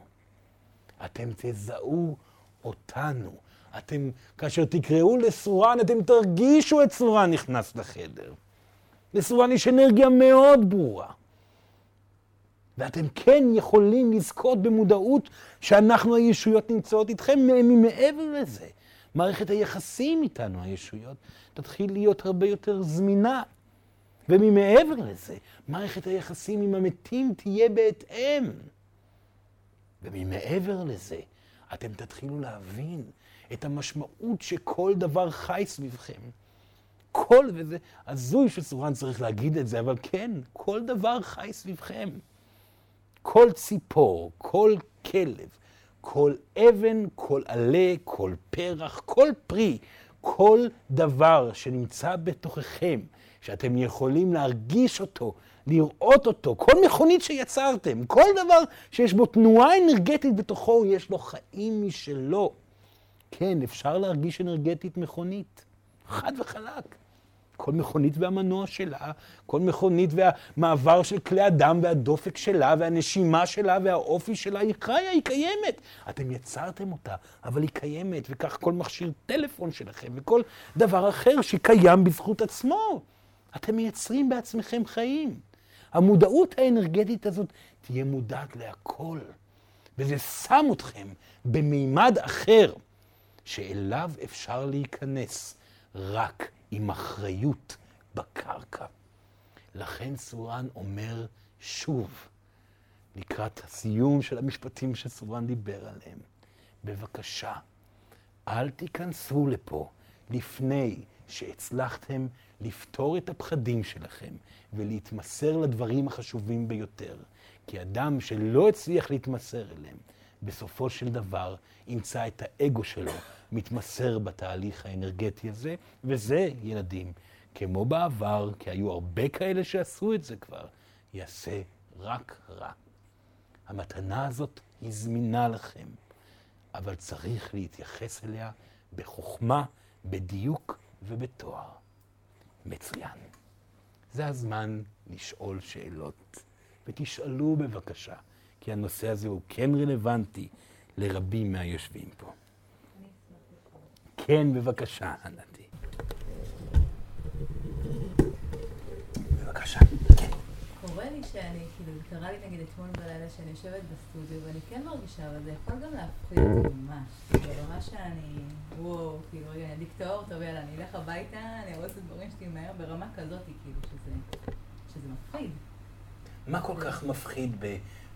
אתם תזהו אותנו. אתם, כאשר תקראו לסורן, אתם תרגישו את סורן נכנס לחדר. לסורן יש אנרגיה מאוד ברורה. ואתם כן יכולים לזכות במודעות שאנחנו הישויות נמצאות איתכם מעבר לזה. מערכת היחסים איתנו, הישויות, תתחיל להיות הרבה יותר זמינה. וממעבר לזה, מערכת היחסים עם המתים תהיה בהתאם. וממעבר לזה, אתם תתחילו להבין את המשמעות שכל דבר חי סביבכם. כל, וזה הזוי שסורן צריך להגיד את זה, אבל כן, כל דבר חי סביבכם. כל ציפור, כל כלב, כל אבן, כל עלה, כל פרח, כל פרי, כל דבר שנמצא בתוככם, שאתם יכולים להרגיש אותו, לראות אותו, כל מכונית שיצרתם, כל דבר שיש בו תנועה אנרגטית בתוכו, יש לו חיים משלו. כן, אפשר להרגיש אנרגטית מכונית, חד וחלק. כל מכונית והמנוע שלה, כל מכונית והמעבר של כלי הדם והדופק שלה והנשימה שלה והאופי שלה, היא חיה, היא קיימת. אתם יצרתם אותה, אבל היא קיימת, וכך כל מכשיר טלפון שלכם וכל דבר אחר שקיים בזכות עצמו. אתם מייצרים בעצמכם חיים. המודעות האנרגטית הזאת תהיה מודעת להכל. וזה שם אתכם במימד אחר, שאליו אפשר להיכנס רק עם אחריות בקרקע. לכן סורן אומר שוב, לקראת הסיום של המשפטים שסורן דיבר עליהם, בבקשה, אל תיכנסו לפה לפני שהצלחתם לפתור את הפחדים שלכם ולהתמסר לדברים החשובים ביותר. כי אדם שלא הצליח להתמסר אליהם, בסופו של דבר ימצא את האגו שלו מתמסר בתהליך האנרגטי הזה, וזה, ילדים, כמו בעבר, כי היו הרבה כאלה שעשו את זה כבר, יעשה רק רע. המתנה הזאת היא זמינה לכם, אבל צריך להתייחס אליה בחוכמה, בדיוק ובתואר. מצוין. זה הזמן לשאול שאלות, ותשאלו בבקשה, כי הנושא הזה הוא כן רלוונטי לרבים מהיושבים פה. כן, בבקשה, ענתי. בבקשה. קורה לי שאני, כאילו, קרה לי נגיד אתמול בלילה שאני יושבת בסטודיו ואני כן מרגישה, אבל זה יכול גם להפחיד אותי ממש. ברמה שאני, וואו, כאילו, רגע, אני אדליק את האור, טוב, יאללה, אני אלך הביתה, אני ארוץ את הדברים שלי מהר, ברמה כזאת, כאילו, שזה, שזה מפחיד. מה כל כך מפחיד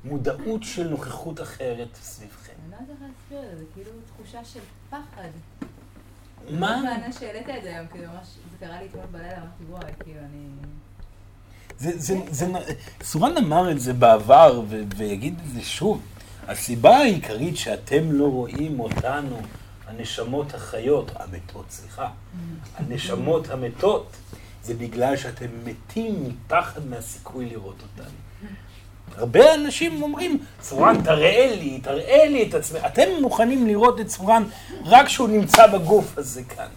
מודעות של נוכחות אחרת סביבכם. אני לא יודעת איך להסביר את זה, זה כאילו תחושה של פחד. מה? הטענה שהעלית את זה היום, כאילו ממש, זה קרה לי אתמול בלילה, אמרתי, וואי, כאילו, אני... סורן אמר את זה בעבר ויגיד את זה שוב. הסיבה העיקרית שאתם לא רואים אותנו, הנשמות החיות, המתות, סליחה, הנשמות המתות, זה בגלל שאתם מתים מפחד מהסיכוי לראות אותנו. הרבה אנשים אומרים, צורן, תראה לי, תראה לי את עצמך. אתם מוכנים לראות את צורן רק כשהוא נמצא בגוף הזה כאן.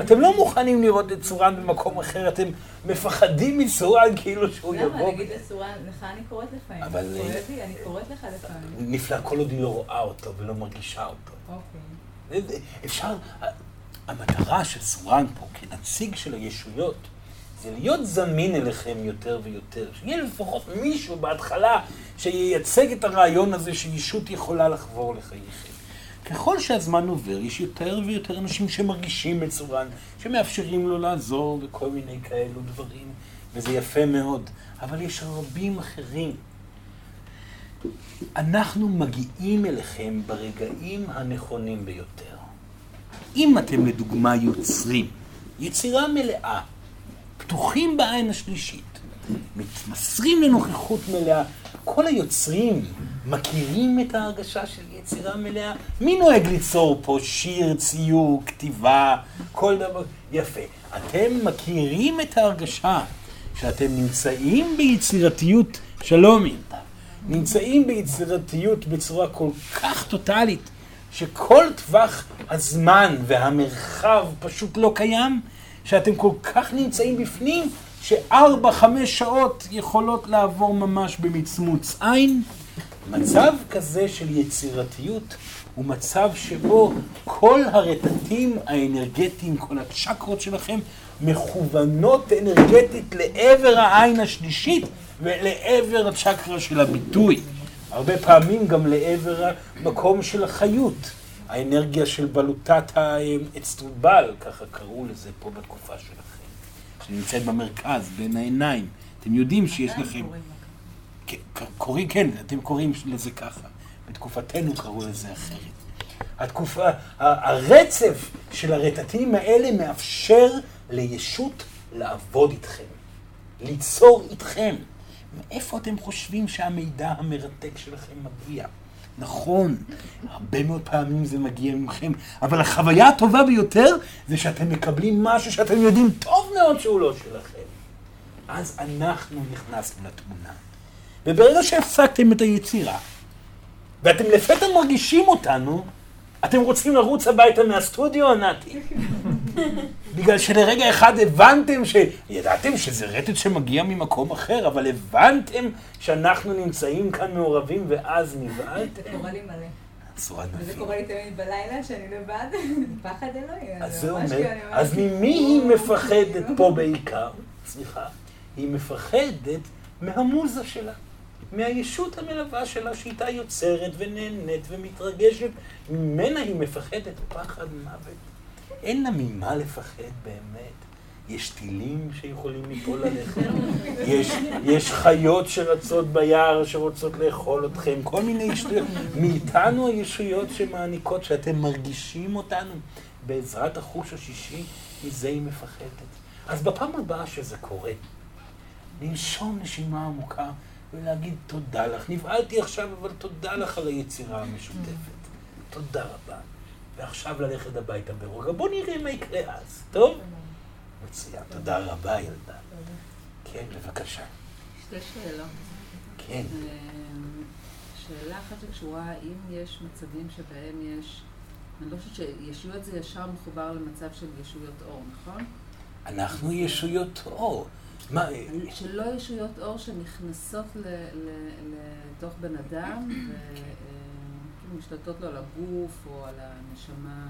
אתם לא מוכנים לראות את צורן במקום אחר, אתם מפחדים מצורן כאילו שהוא למה? יבוא. נגיד לסורן, לך אני קוראת לפעמים. אבל, אה, אני קוראת לך לפעמים. נפלא, כל עוד היא לא רואה אותו ולא מרגישה אותו. אוקיי. אפשר, המטרה של סורן פה כנציג של הישויות, זה להיות זמין אליכם יותר ויותר. שיהיה לפחות מישהו בהתחלה שייצג את הרעיון הזה שישות יכולה לחבור לחייכם. ככל שהזמן עובר, יש יותר ויותר אנשים שמרגישים את סורן, שמאפשרים לו לעזור וכל מיני כאלו דברים, וזה יפה מאוד. אבל יש רבים אחרים. אנחנו מגיעים אליכם ברגעים הנכונים ביותר. אם אתם לדוגמה יוצרים, יצירה מלאה, פתוחים בעין השלישית, מתמסרים לנוכחות מלאה, כל היוצרים מכירים את ההרגשה של יצירה מלאה? מי נוהג ליצור פה שיר, ציור, כתיבה, כל דבר? יפה. אתם מכירים את ההרגשה שאתם נמצאים ביצירתיות, שלום ינדה, נמצאים ביצירתיות בצורה כל כך טוטאלית, שכל טווח הזמן והמרחב פשוט לא קיים, שאתם כל כך נמצאים בפנים, שארבע, חמש שעות יכולות לעבור ממש במצמוץ עין. מצב כזה של יצירתיות הוא מצב שבו כל הרטטים האנרגטיים, כל הצ'קרות שלכם, מכוונות אנרגטית לעבר העין השלישית ולעבר הצ'קרה של הביטוי. הרבה פעמים גם לעבר המקום של החיות. האנרגיה של בלוטת האצטרובל, ככה קראו לזה פה בתקופה שלכם, שנמצאת במרכז, בין העיניים. אתם יודעים שיש לכם... כן, קוראים, כן, אתם קוראים לזה ככה. בתקופתנו קראו לזה אחרת. התקופה, הרצף של הרטטים האלה מאפשר לישות לעבוד איתכם, ליצור איתכם. מאיפה אתם חושבים שהמידע המרתק שלכם מגיע? נכון, הרבה מאוד פעמים זה מגיע ממכם, אבל החוויה הטובה ביותר זה שאתם מקבלים משהו שאתם יודעים טוב מאוד שהוא לא שלכם. אז אנחנו נכנסנו לתמונה. וברגע שהפסקתם את היצירה, ואתם לפתע מרגישים אותנו, אתם רוצים לרוץ הביתה מהסטודיו, נתי? בגלל שלרגע אחד הבנתם ש... ידעתם שזה רטט שמגיע ממקום אחר, אבל הבנתם שאנחנו נמצאים כאן מעורבים, ואז נבהלתם. זה קורה לי מלא. וזה. קורה לי תמיד בלילה, שאני לבד, *laughs* פחד אלוהים. אז זה אומר, אז ממי היא "וואו, מפחדת כאילו." פה בעיקר? סליחה. היא מפחדת מהמוזה שלה. מהישות המלווה שלה שאיתה יוצרת ונהנית ומתרגשת, ממנה היא מפחדת פחד מוות. אין לה ממה לפחד באמת. יש טילים שיכולים ליפול עליכם, *laughs* יש, יש חיות שרצות ביער שרוצות לאכול אתכם, כל מיני שטויות. מאיתנו הישויות שמעניקות, שאתם מרגישים אותנו בעזרת החוש השישי, מזה היא מפחדת. אז בפעם הבאה שזה קורה, לנשום נשימה עמוקה ולהגיד תודה לך. נבהלתי עכשיו, אבל תודה לך על היצירה המשותפת. תודה רבה. ועכשיו ללכת הביתה ברוגע. בוא נראה מה יקרה אז, טוב? מצוין. תודה רבה, ילדה. כן, בבקשה. שתי שאלות. כן. אמ, שאלה אחת שקשורה, האם יש מצבים שבהם יש, אני לא חושבת שישויות זה ישר מחובר למצב של ישויות אור, נכון? אנחנו ישויות אור. מה, שלא ישויות אור שנכנסות לתוך בן אדם וכאילו משתלטות לו על הגוף או על הנשמה,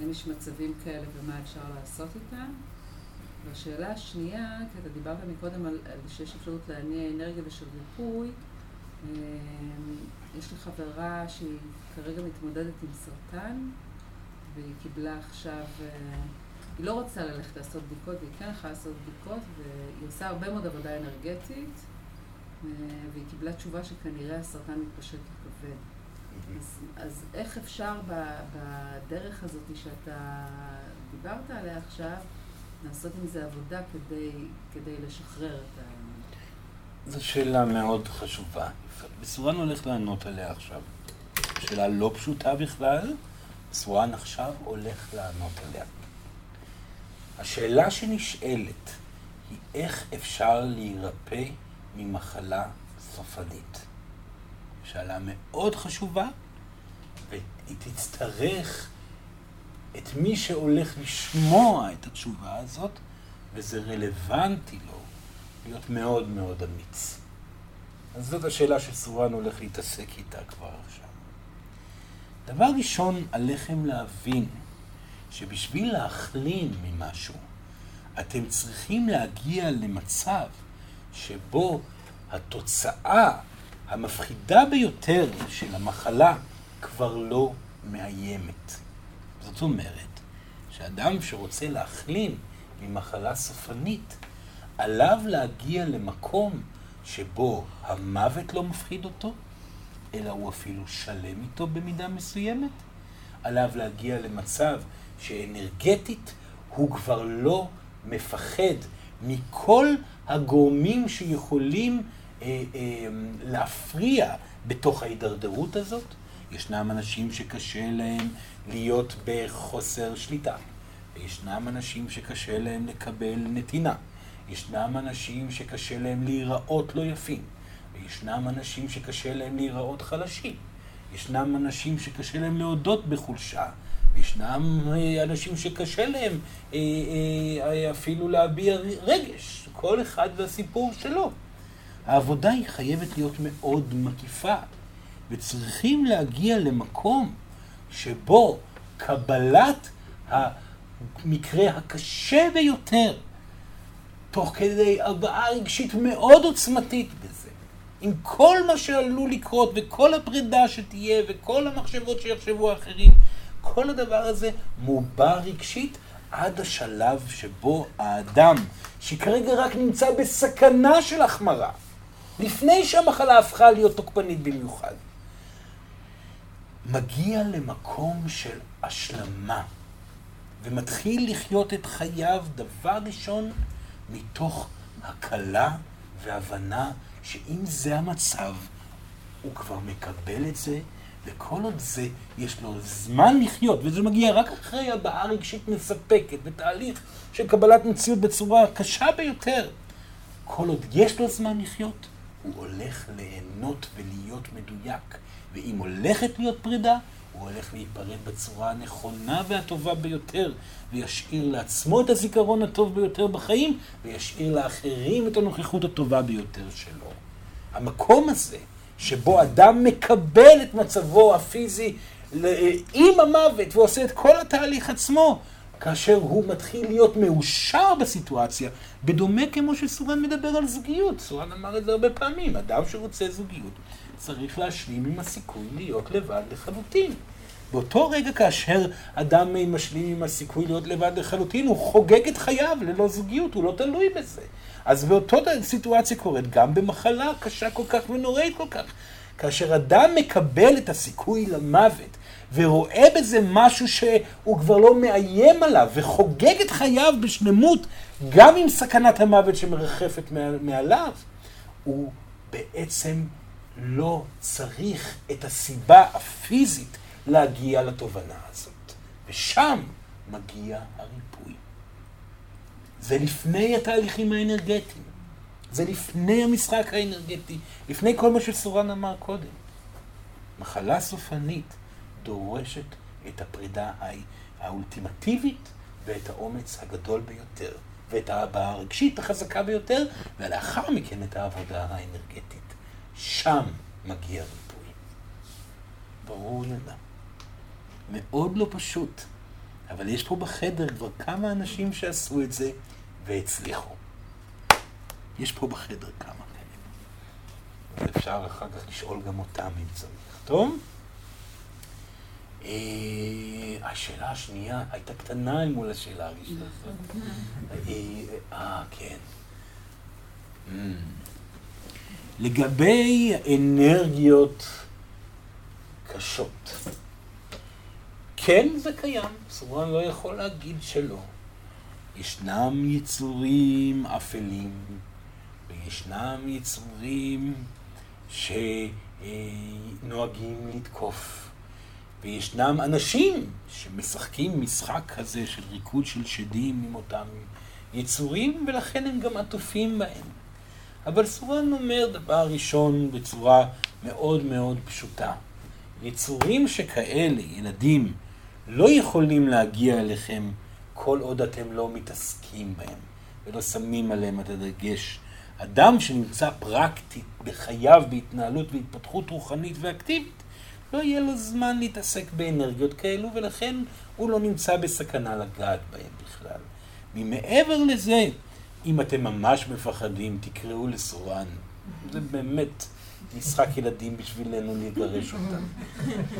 האם יש מצבים כאלה ומה אפשר לעשות איתם? והשאלה השנייה, כי אתה דיברת מקודם על, שיש אפשרות להניע אנרגיה ושל ריפוי, אמ, יש לי חברה שהיא כרגע מתמודדת עם סרטן והיא קיבלה עכשיו, אה, היא לא רוצה ללכת לעשות בדיקות והיא כן יכולה לעשות בדיקות והיא עושה הרבה מאוד עבודה אנרגטית אה, והיא קיבלה תשובה שכנראה הסרטן מתפשט לכבד. אז, אז איך אפשר בדרך הזאת שאתה דיברת עליה עכשיו, לעשות עם זה עבודה כדי, כדי לשחרר את ה... זו שאלה מאוד חשובה. בסורן הולך לענות עליה עכשיו. שאלה לא פשוטה בכלל, בסורן עכשיו הולך לענות עליה. השאלה שנשאלת היא איך אפשר להירפא ממחלה סופנית. שאלה מאוד חשובה, והיא תצטרך את מי שהולך לשמוע את התשובה הזאת, וזה רלוונטי לו, להיות מאוד מאוד אמיץ. אז זאת השאלה שסורן הולך להתעסק איתה כבר עכשיו. דבר ראשון, עליכם להבין שבשביל להחלים ממשהו, אתם צריכים להגיע למצב שבו התוצאה המפחידה ביותר של המחלה כבר לא מאיימת. זאת אומרת, שאדם שרוצה להחלים ממחלה סופנית, עליו להגיע למקום שבו המוות לא מפחיד אותו, אלא הוא אפילו שלם איתו במידה מסוימת. עליו להגיע למצב שאנרגטית הוא כבר לא מפחד מכל הגורמים שיכולים אה, אה, להפריע בתוך ההידרדרות הזאת. ישנם אנשים שקשה להם להיות בחוסר שליטה. וישנם אנשים שקשה להם לקבל נתינה. ישנם אנשים שקשה להם להיראות לא יפים. וישנם אנשים שקשה להם להיראות חלשים. ישנם אנשים שקשה להם להודות בחולשה. וישנם אה, אנשים שקשה להם אה, אה, אפילו להביע רגש. כל אחד והסיפור שלו. העבודה היא חייבת להיות מאוד מקיפה, וצריכים להגיע למקום שבו קבלת המקרה הקשה ביותר, תוך כדי הבעה רגשית מאוד עוצמתית בזה, עם כל מה שעלול לקרות וכל הפרידה שתהיה וכל המחשבות שיחשבו האחרים, כל הדבר הזה מובע רגשית עד השלב שבו האדם, שכרגע רק נמצא בסכנה של החמרה, לפני שהמחלה הפכה להיות תוקפנית במיוחד, מגיע למקום של השלמה, ומתחיל לחיות את חייו, דבר ראשון, מתוך הקלה והבנה שאם זה המצב, הוא כבר מקבל את זה, וכל עוד זה, יש לו זמן לחיות, וזה מגיע רק אחרי הבעה רגשית מספקת, בתהליך של קבלת מציאות בצורה קשה ביותר. כל עוד יש לו זמן לחיות, הוא הולך ליהנות ולהיות מדויק. ואם הולכת להיות פרידה, הוא הולך להיפרד בצורה הנכונה והטובה ביותר, וישאיר לעצמו את הזיכרון הטוב ביותר בחיים, וישאיר לאחרים את הנוכחות הטובה ביותר שלו. המקום הזה, שבו אדם מקבל את מצבו הפיזי עם המוות ועושה את כל התהליך עצמו, כאשר הוא מתחיל להיות מאושר בסיטואציה, בדומה כמו שסורן מדבר על זוגיות. סורן אמר את זה הרבה פעמים, אדם שרוצה זוגיות צריך להשלים עם הסיכוי להיות לבד לחלוטין. באותו רגע כאשר אדם משלים עם הסיכוי להיות לבד לחלוטין, הוא חוגג את חייו ללא זוגיות, הוא לא תלוי בזה. אז באותו סיטואציה קורית גם במחלה קשה כל כך ונוראית כל כך. כאשר אדם מקבל את הסיכוי למוות ורואה בזה משהו שהוא כבר לא מאיים עליו וחוגג את חייו בשלמות גם עם סכנת המוות שמרחפת מעליו, הוא בעצם לא צריך את הסיבה הפיזית להגיע לתובנה הזאת. ושם מגיע הריפוי. זה לפני התהליכים האנרגטיים. זה לפני המשחק האנרגטי, לפני כל מה שסורן אמר קודם. מחלה סופנית דורשת את הפרידה האולטימטיבית ואת האומץ הגדול ביותר, ואת ההבעה הרגשית החזקה ביותר, ולאחר מכן את העבודה האנרגטית. שם מגיע ריפוי. ברור למה. מאוד לא פשוט, אבל יש פה בחדר כבר כמה אנשים שעשו את זה והצליחו. יש פה בחדר כמה כאלה. אפשר אחר כך לשאול גם אותם אם צריך. טוב? אה, השאלה השנייה הייתה קטנה אל מול השאלה הראשונה. אה, אה כן. Mm. לגבי אנרגיות קשות. כן, זה קיים, סורן לא יכול להגיד שלא. ישנם יצורים אפלים, וישנם יצורים שנוהגים לתקוף. וישנם אנשים שמשחקים משחק כזה של ריקוד של שדים עם אותם יצורים, ולכן הם גם עטופים בהם. אבל סורן אומר דבר ראשון בצורה מאוד מאוד פשוטה. יצורים שכאלה, ילדים, לא יכולים להגיע אליכם כל עוד אתם לא מתעסקים בהם ולא שמים עליהם את הדגש. אדם שנמצא פרקטית בחייו, בהתנהלות והתפתחות רוחנית ואקטיבית, לא יהיה לו זמן להתעסק באנרגיות כאלו, ולכן הוא לא נמצא בסכנה לגעת בהם בכלל. ממעבר לזה, אם אתם ממש מפחדים, תקראו לסורן. זה באמת משחק ילדים בשבילנו לגרש אותם.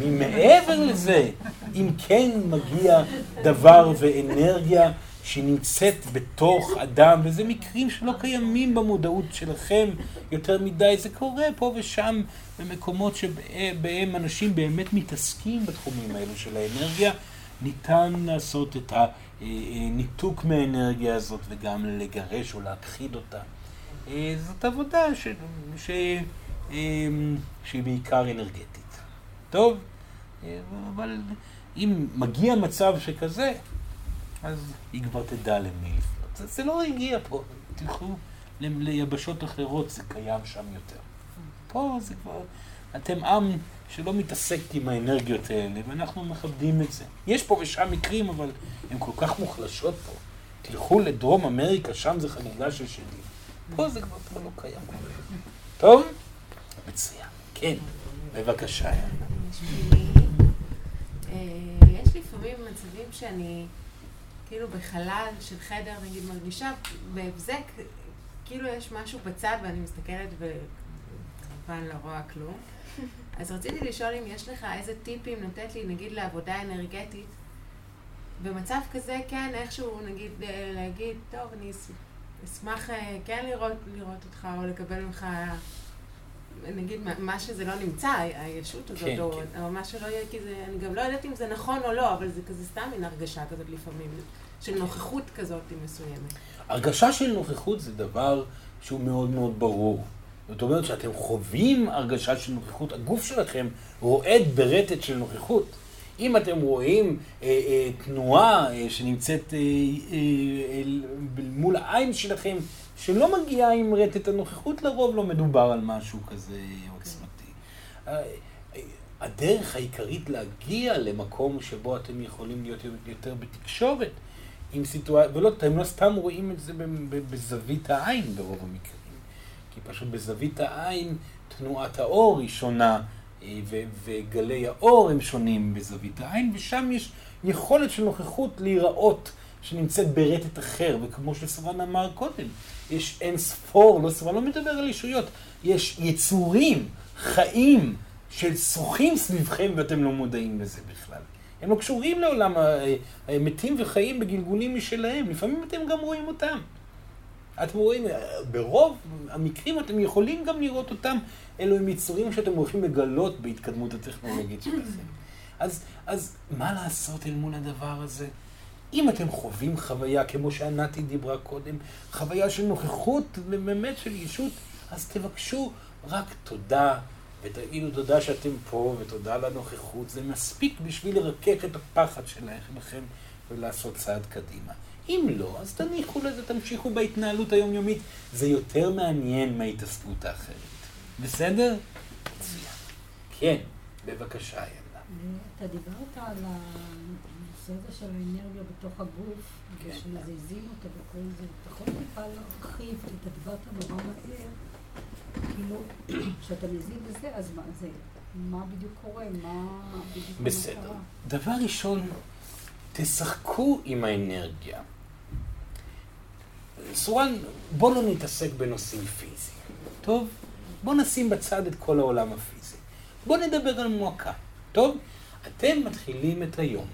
ממעבר לזה, אם כן מגיע דבר ואנרגיה שנמצאת בתוך אדם, וזה מקרים שלא קיימים במודעות שלכם יותר מדי, זה קורה פה ושם במקומות שבהם אנשים באמת מתעסקים בתחומים האלו של האנרגיה, ניתן לעשות את הניתוק מהאנרגיה הזאת וגם לגרש או להכחיד אותה. אה, זאת עבודה ש... ש... שהיא בעיקר אנרגטית. טוב, אבל אם מגיע מצב שכזה, אז היא כבר תדע למי לפנות. זה, זה לא הגיע פה, תלכו ליבשות אחרות, זה קיים שם יותר. פה זה כבר, אתם עם שלא מתעסק עם האנרגיות האלה, ואנחנו מכבדים את זה. יש פה ושם מקרים, אבל הן כל כך מוחלשות פה. תלכו לדרום אמריקה, שם זה חגיגה של שלי. פה זה כבר לא קיים. טוב? מצוין. כן, בבקשה. אה, יש לפעמים מצבים שאני כאילו בחלל של חדר, נגיד, מרגישה בהבזק, כאילו יש משהו בצד ואני מסתכלת וכמובן לא רואה כלום. *laughs* אז רציתי לשאול אם יש לך איזה טיפים לתת לי, נגיד, לעבודה אנרגטית. במצב כזה, כן, איכשהו, נגיד, אה, להגיד, טוב, אני אשמח אה, כן לראות, לראות אותך או לקבל ממך נגיד, מה שזה לא נמצא, הישות הזאת, כן, או, כן. או מה שלא יהיה, כי זה, אני גם לא יודעת אם זה נכון או לא, אבל זה כזה סתם מין הרגשה כזאת לפעמים, של נוכחות כזאת מסוימת. הרגשה של נוכחות זה דבר שהוא מאוד מאוד ברור. זאת אומרת שאתם חווים הרגשה של נוכחות, הגוף שלכם רועד ברטט של נוכחות. אם אתם רואים אה, אה, תנועה אה, שנמצאת אה, אה, מול העין שלכם, שלא מגיעה עם רטט הנוכחות, לרוב לא מדובר על משהו כזה עוצמתי. אה, הדרך העיקרית להגיע למקום שבו אתם יכולים להיות יותר בתקשורת עם סיטואציה, ולא, אתם לא סתם רואים את זה בזווית העין ברוב המקרים, כי פשוט בזווית העין תנועת האור היא שונה. אה, וגלי האור הם שונים בזווית העין, ושם יש יכולת של נוכחות להיראות שנמצאת ברטט אחר, וכמו שסבן אמר קודם, יש אין ספור, לא סבן לא מדבר על ישויות, יש יצורים, חיים, ששוחים סביבכם ואתם לא מודעים לזה בכלל. הם לא קשורים לעולם המתים וחיים בגלגולים משלהם, לפעמים אתם גם רואים אותם. אתם רואים, ברוב המקרים אתם יכולים גם לראות אותם, אלו הם יצורים שאתם הולכים לגלות בהתקדמות הטכנולוגית שלכם. אז, אז מה לעשות אל מול הדבר הזה? אם אתם חווים חוויה, כמו שענתי דיברה קודם, חוויה של נוכחות ובאמת של ישות, אז תבקשו רק תודה, ותגידו תודה שאתם פה, ותודה על הנוכחות. זה מספיק בשביל לרכך את הפחד שלכם ולעשות צעד קדימה. אם לא, אז תניחו לזה, תמשיכו בהתנהלות היומיומית. זה יותר מעניין מההתעסקות האחרת. בסדר? כן, בבקשה, ילדה. אתה דיברת על הנושא הזה של האנרגיה בתוך הגוף, כן. אותה וכל זה. אתה יכול טיפה להרחיב, כי אתה דיברת נורא מהר, כאילו, *clears throat* כשאתה מזיז בזה, אז מה זה? מה בדיוק קורה? מה בדיוק בסדר. דבר ראשון, תשחקו עם האנרגיה. סורן, בוא לא נתעסק בנושאים פיזיים, טוב? בוא נשים בצד את כל העולם הפיזי. בוא נדבר על מועקה, טוב? אתם מתחילים את היום.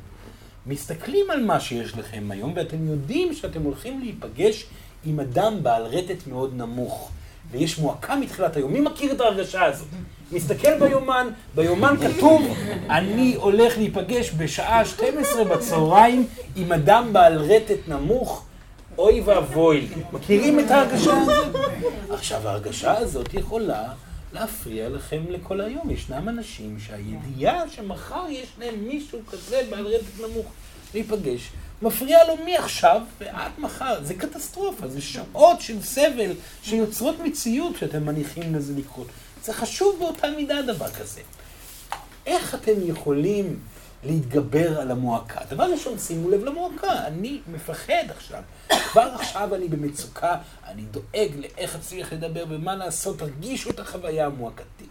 מסתכלים על מה שיש לכם היום, ואתם יודעים שאתם הולכים להיפגש עם אדם בעל רטט מאוד נמוך, ויש מועקה מתחילת היום. מי מכיר את ההרגשה הזאת? מסתכל ביומן, ביומן כתוב, אני הולך להיפגש בשעה 12 בצהריים עם אדם בעל רטט נמוך, אוי ואבוי לי. מכירים את ההרגשה הזאת? עכשיו, ההרגשה הזאת יכולה להפריע לכם לכל היום. ישנם אנשים שהידיעה שמחר יש להם מישהו כזה בעל רטט נמוך להיפגש, מפריע לו מעכשיו ועד מחר. זה קטסטרופה, זה שעות של סבל שיוצרות מציאות שאתם מניחים לזה לקרות. זה חשוב באותה מידה דבר כזה. איך אתם יכולים להתגבר על המועקה? דבר ראשון, שימו לב למועקה. אני מפחד עכשיו. כבר עכשיו אני במצוקה, אני דואג לאיך אצליח לדבר ומה לעשות, תרגישו את החוויה המועקתית.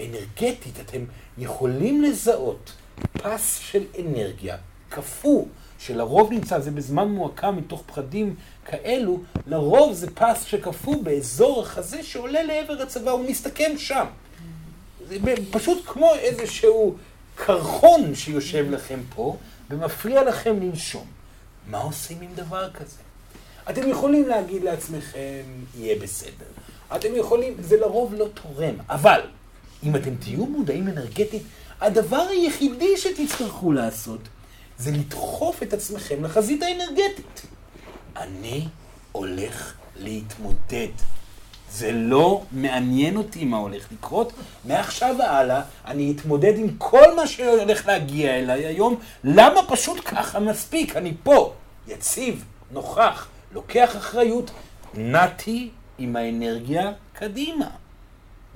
אנרגטית, אתם יכולים לזהות פס של אנרגיה קפוא, שלרוב נמצא, זה בזמן מועקה מתוך פחדים כאלו, לרוב זה פס שקפוא באזור החזה שעולה לעבר הצבא, הוא מסתכם שם. זה פשוט כמו איזשהו קרחון שיושב לכם פה ומפריע לכם לנשום. מה עושים עם דבר כזה? אתם יכולים להגיד לעצמכם, יהיה בסדר. אתם יכולים, זה לרוב לא תורם, אבל אם אתם תהיו מודעים אנרגטית, הדבר היחידי שתצטרכו לעשות זה לדחוף את עצמכם לחזית האנרגטית. אני הולך להתמודד. זה לא מעניין אותי מה הולך לקרות. מעכשיו והלאה אני אתמודד עם כל מה שהולך להגיע אליי היום. למה פשוט ככה מספיק? אני פה, יציב, נוכח, לוקח אחריות, נעתי עם האנרגיה קדימה.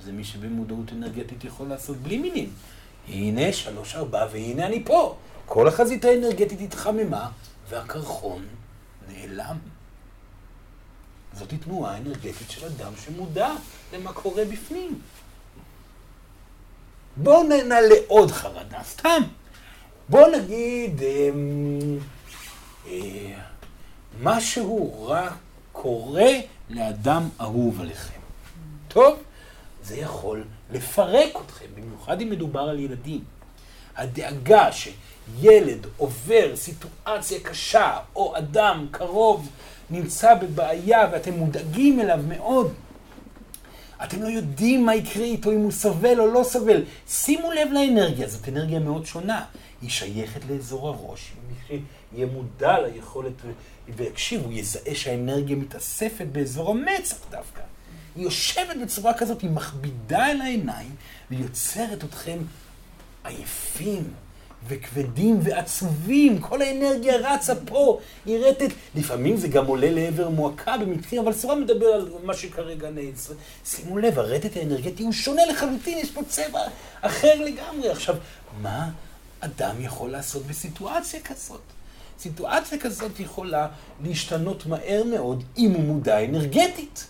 זה מי שבמודעות אנרגטית יכול לעשות בלי מילים. הנה שלוש ארבע והנה אני פה. כל החזית האנרגטית התחממה והקרחון נעלם. זאת תנועה אנרגטית של אדם שמודע למה קורה בפנים. בואו נעלה עוד חרדה, סתם. בואו נגיד אה, אה, משהו רע קורה לאדם אהוב עליכם. טוב, זה יכול לפרק אתכם, במיוחד אם מדובר על ילדים. הדאגה שילד עובר סיטואציה קשה, או אדם קרוב נמצא בבעיה ואתם מודאגים אליו מאוד, אתם לא יודעים מה יקרה איתו, אם הוא סובל או לא סובל. שימו לב לאנרגיה, זאת אנרגיה מאוד שונה. היא שייכת לאזור הראש. מי שיהיה מודע ליכולת ויקשיב, הוא יזהה שהאנרגיה מתאספת באזור המצח דווקא. היא יושבת בצורה כזאת, היא מכבידה על העיניים ויוצרת אתכם עייפים וכבדים ועצובים. כל האנרגיה רצה פה, היא רטט. לפעמים זה גם עולה לעבר מועקה במקרים, אבל סורה מדבר על מה שכרגע נעצר. שימו לב, הרטט האנרגטי הוא שונה לחלוטין, יש פה צבע אחר לגמרי. עכשיו, מה אדם יכול לעשות בסיטואציה כזאת? סיטואציה כזאת יכולה להשתנות מהר מאוד אם הוא מודע אנרגטית.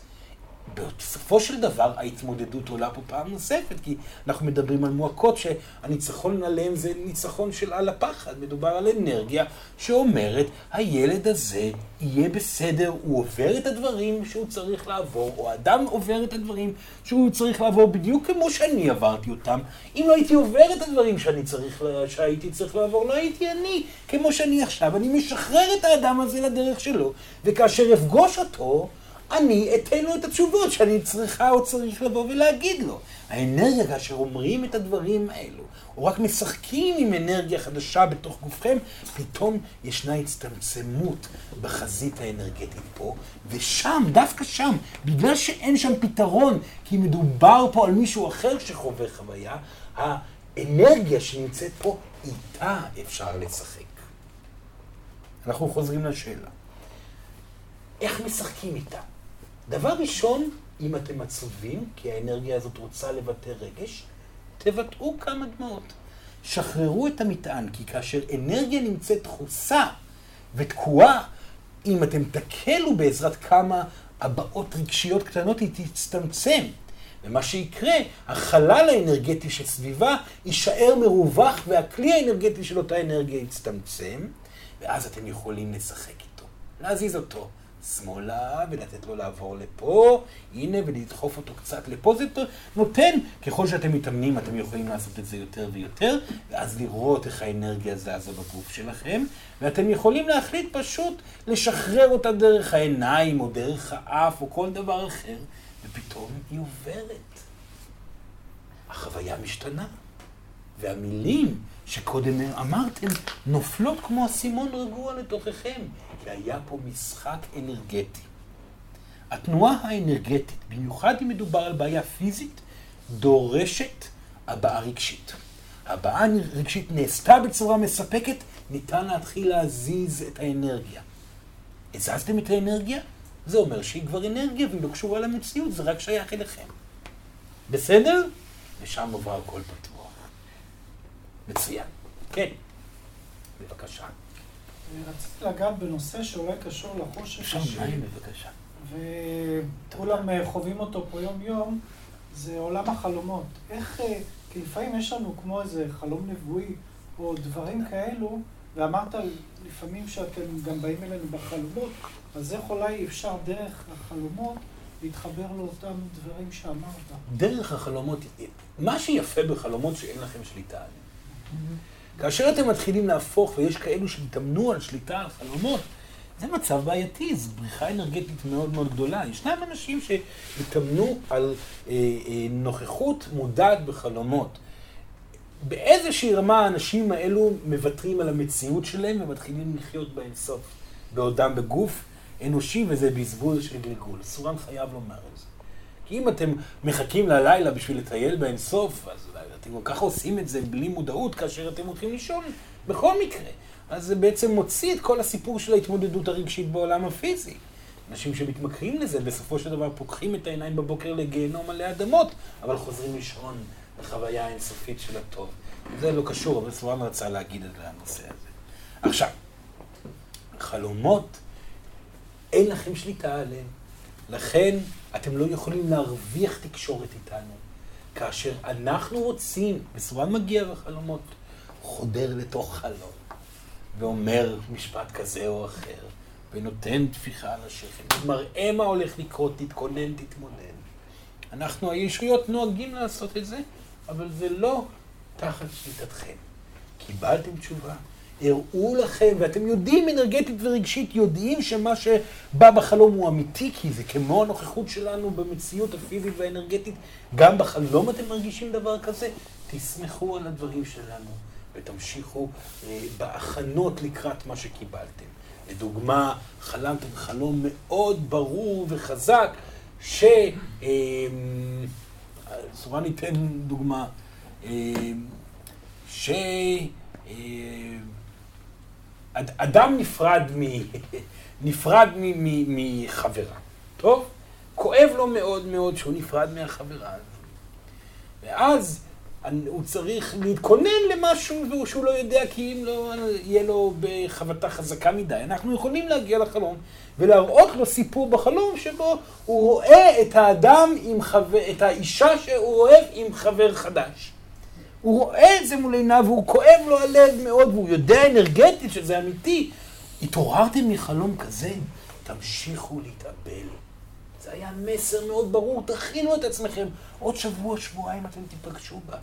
בסופו של דבר ההתמודדות עולה פה פעם נוספת, כי אנחנו מדברים על מועקות שהניצחון עליהן זה ניצחון של על הפחד. מדובר על אנרגיה שאומרת, הילד הזה יהיה בסדר, הוא עובר את הדברים שהוא צריך לעבור, או האדם עובר את הדברים שהוא צריך לעבור בדיוק כמו שאני עברתי אותם. אם לא הייתי עובר את הדברים שאני צריך, שהייתי צריך לעבור, לא הייתי אני כמו שאני עכשיו. אני משחרר את האדם הזה לדרך שלו, וכאשר אפגוש אותו, אני אתן לו את התשובות שאני צריכה או צריך לבוא ולהגיד לו. האנרגיה, כאשר אומרים את הדברים האלו, או רק משחקים עם אנרגיה חדשה בתוך גופכם, פתאום ישנה הצטמצמות בחזית האנרגטית פה, ושם, דווקא שם, בגלל שאין שם פתרון, כי מדובר פה על מישהו אחר שחווה חוויה, האנרגיה שנמצאת פה, איתה אפשר לשחק. אנחנו חוזרים לשאלה. איך משחקים איתה? דבר ראשון, אם אתם עצובים, כי האנרגיה הזאת רוצה לבטא רגש, תבטאו כמה דמעות. שחררו את המטען, כי כאשר אנרגיה נמצאת דחוסה ותקועה, אם אתם תקלו בעזרת כמה הבעות רגשיות קטנות, היא תצטמצם. ומה שיקרה, החלל האנרגטי שסביבה יישאר מרווח, והכלי האנרגטי של אותה אנרגיה יצטמצם, ואז אתם יכולים לשחק איתו, להזיז אותו, שמאלה, ולתת לו לעבור לפה, הנה, ולדחוף אותו קצת לפה. זה נותן, ככל שאתם מתאמנים, אתם יכולים לעשות את זה יותר ויותר, ואז לראות איך האנרגיה זזה בגוף שלכם, ואתם יכולים להחליט פשוט לשחרר אותה דרך העיניים, או דרך האף, או כל דבר אחר, ופתאום היא עוברת. החוויה משתנה, והמילים שקודם אמרתם נופלות כמו אסימון רגוע לתוככם, כי היה פה משחק אנרגטי. התנועה האנרגטית, במיוחד אם מדובר על בעיה פיזית, דורשת הבעה רגשית. הבעה רגשית נעשתה בצורה מספקת, ניתן להתחיל להזיז את האנרגיה. הזזתם את האנרגיה? זה אומר שהיא כבר אנרגיה והיא לא קשורה למציאות, זה רק שייך אליכם. בסדר? ושם עובר הכל פתוח. מצוין. כן, בבקשה. רציתי לגעת בנושא שאולי קשור לחושך מים בבקשה. וכולם אה, חווים אותו פה יום-יום, זה עולם החלומות. איך, אה, כי לפעמים יש לנו כמו איזה חלום נבואי, או דברים כאלו, ואמרת לפעמים שאתם גם באים אלינו בחלומות, אז איך אולי אפשר דרך החלומות להתחבר לאותם דברים שאמרת? דרך החלומות, מה שיפה בחלומות שאין לכם שליטה עליהם. כאשר אתם מתחילים להפוך, ויש כאלו שהתאמנו על שליטה על חלומות, זה מצב בעייתי, זו בריחה אנרגטית מאוד מאוד גדולה. ישנם אנשים שהתאמנו על אה, אה, נוכחות מודעת בחלומות. באיזושהי רמה האנשים האלו מוותרים על המציאות שלהם ומתחילים לחיות באינסוף, בעודם בגוף אנושי, וזה בזבוז של גלגול. סורן חייב לומר את זה. כי אם אתם מחכים ללילה בשביל לטייל באינסוף, אז אתם כל כך עושים את זה בלי מודעות כאשר אתם הולכים לישון, בכל מקרה. אז זה בעצם מוציא את כל הסיפור של ההתמודדות הרגשית בעולם הפיזי. אנשים שמתמכרים לזה, בסופו של דבר פוקחים את העיניים בבוקר לגיהנום עלי אדמות, אבל חוזרים לישון בחוויה האינסופית של הטוב. זה לא קשור, אבל סורן רצה להגיד את זה לנושא הזה. עכשיו, חלומות, אין לכם שליטה עליהם. לכן אתם לא יכולים להרוויח תקשורת איתנו. כאשר אנחנו רוצים, וסורן מגיע בחלומות, חודר לתוך חלום, ואומר משפט כזה או אחר, ונותן טפיחה על השכם, מראה מה הולך לקרות, תתכונן, תתמודד. אנחנו הישויות נוהגים לעשות את זה, אבל זה לא תחת שליטתכם. קיבלתם תשובה, הראו לכם, ואתם יודעים אנרגטית ורגשית, יודעים שמה שבא בחלום הוא אמיתי, כי זה כמו הנוכחות שלנו במציאות הפיזית והאנרגטית. גם בחלום אתם מרגישים דבר כזה? תסמכו על הדברים שלנו, ותמשיכו אה, בהכנות לקראת מה שקיבלתם. לדוגמה, חלמתם חלום מאוד ברור וחזק, ש... אה, סורן ניתן דוגמה, אה, ש... אה, אדם נפרד, מ... נפרד מ... מ... מחברה, טוב? כואב לו מאוד מאוד שהוא נפרד מהחברה הזאת. ואז הוא צריך להתכונן למשהו שהוא לא יודע כי אם לא יהיה לו בחבטה חזקה מדי. אנחנו יכולים להגיע לחלום ולהראות לו סיפור בחלום שבו הוא רואה את האדם עם חבר, את האישה שהוא אוהב עם חבר חדש. הוא רואה את זה מול עיניו והוא כואב לו הלב מאוד והוא יודע אנרגטית שזה אמיתי. התעוררתם מחלום כזה, תמשיכו להתאבל. זה היה מסר מאוד ברור, תכינו את עצמכם. עוד שבוע, שבועיים אתם תיפגשו בה.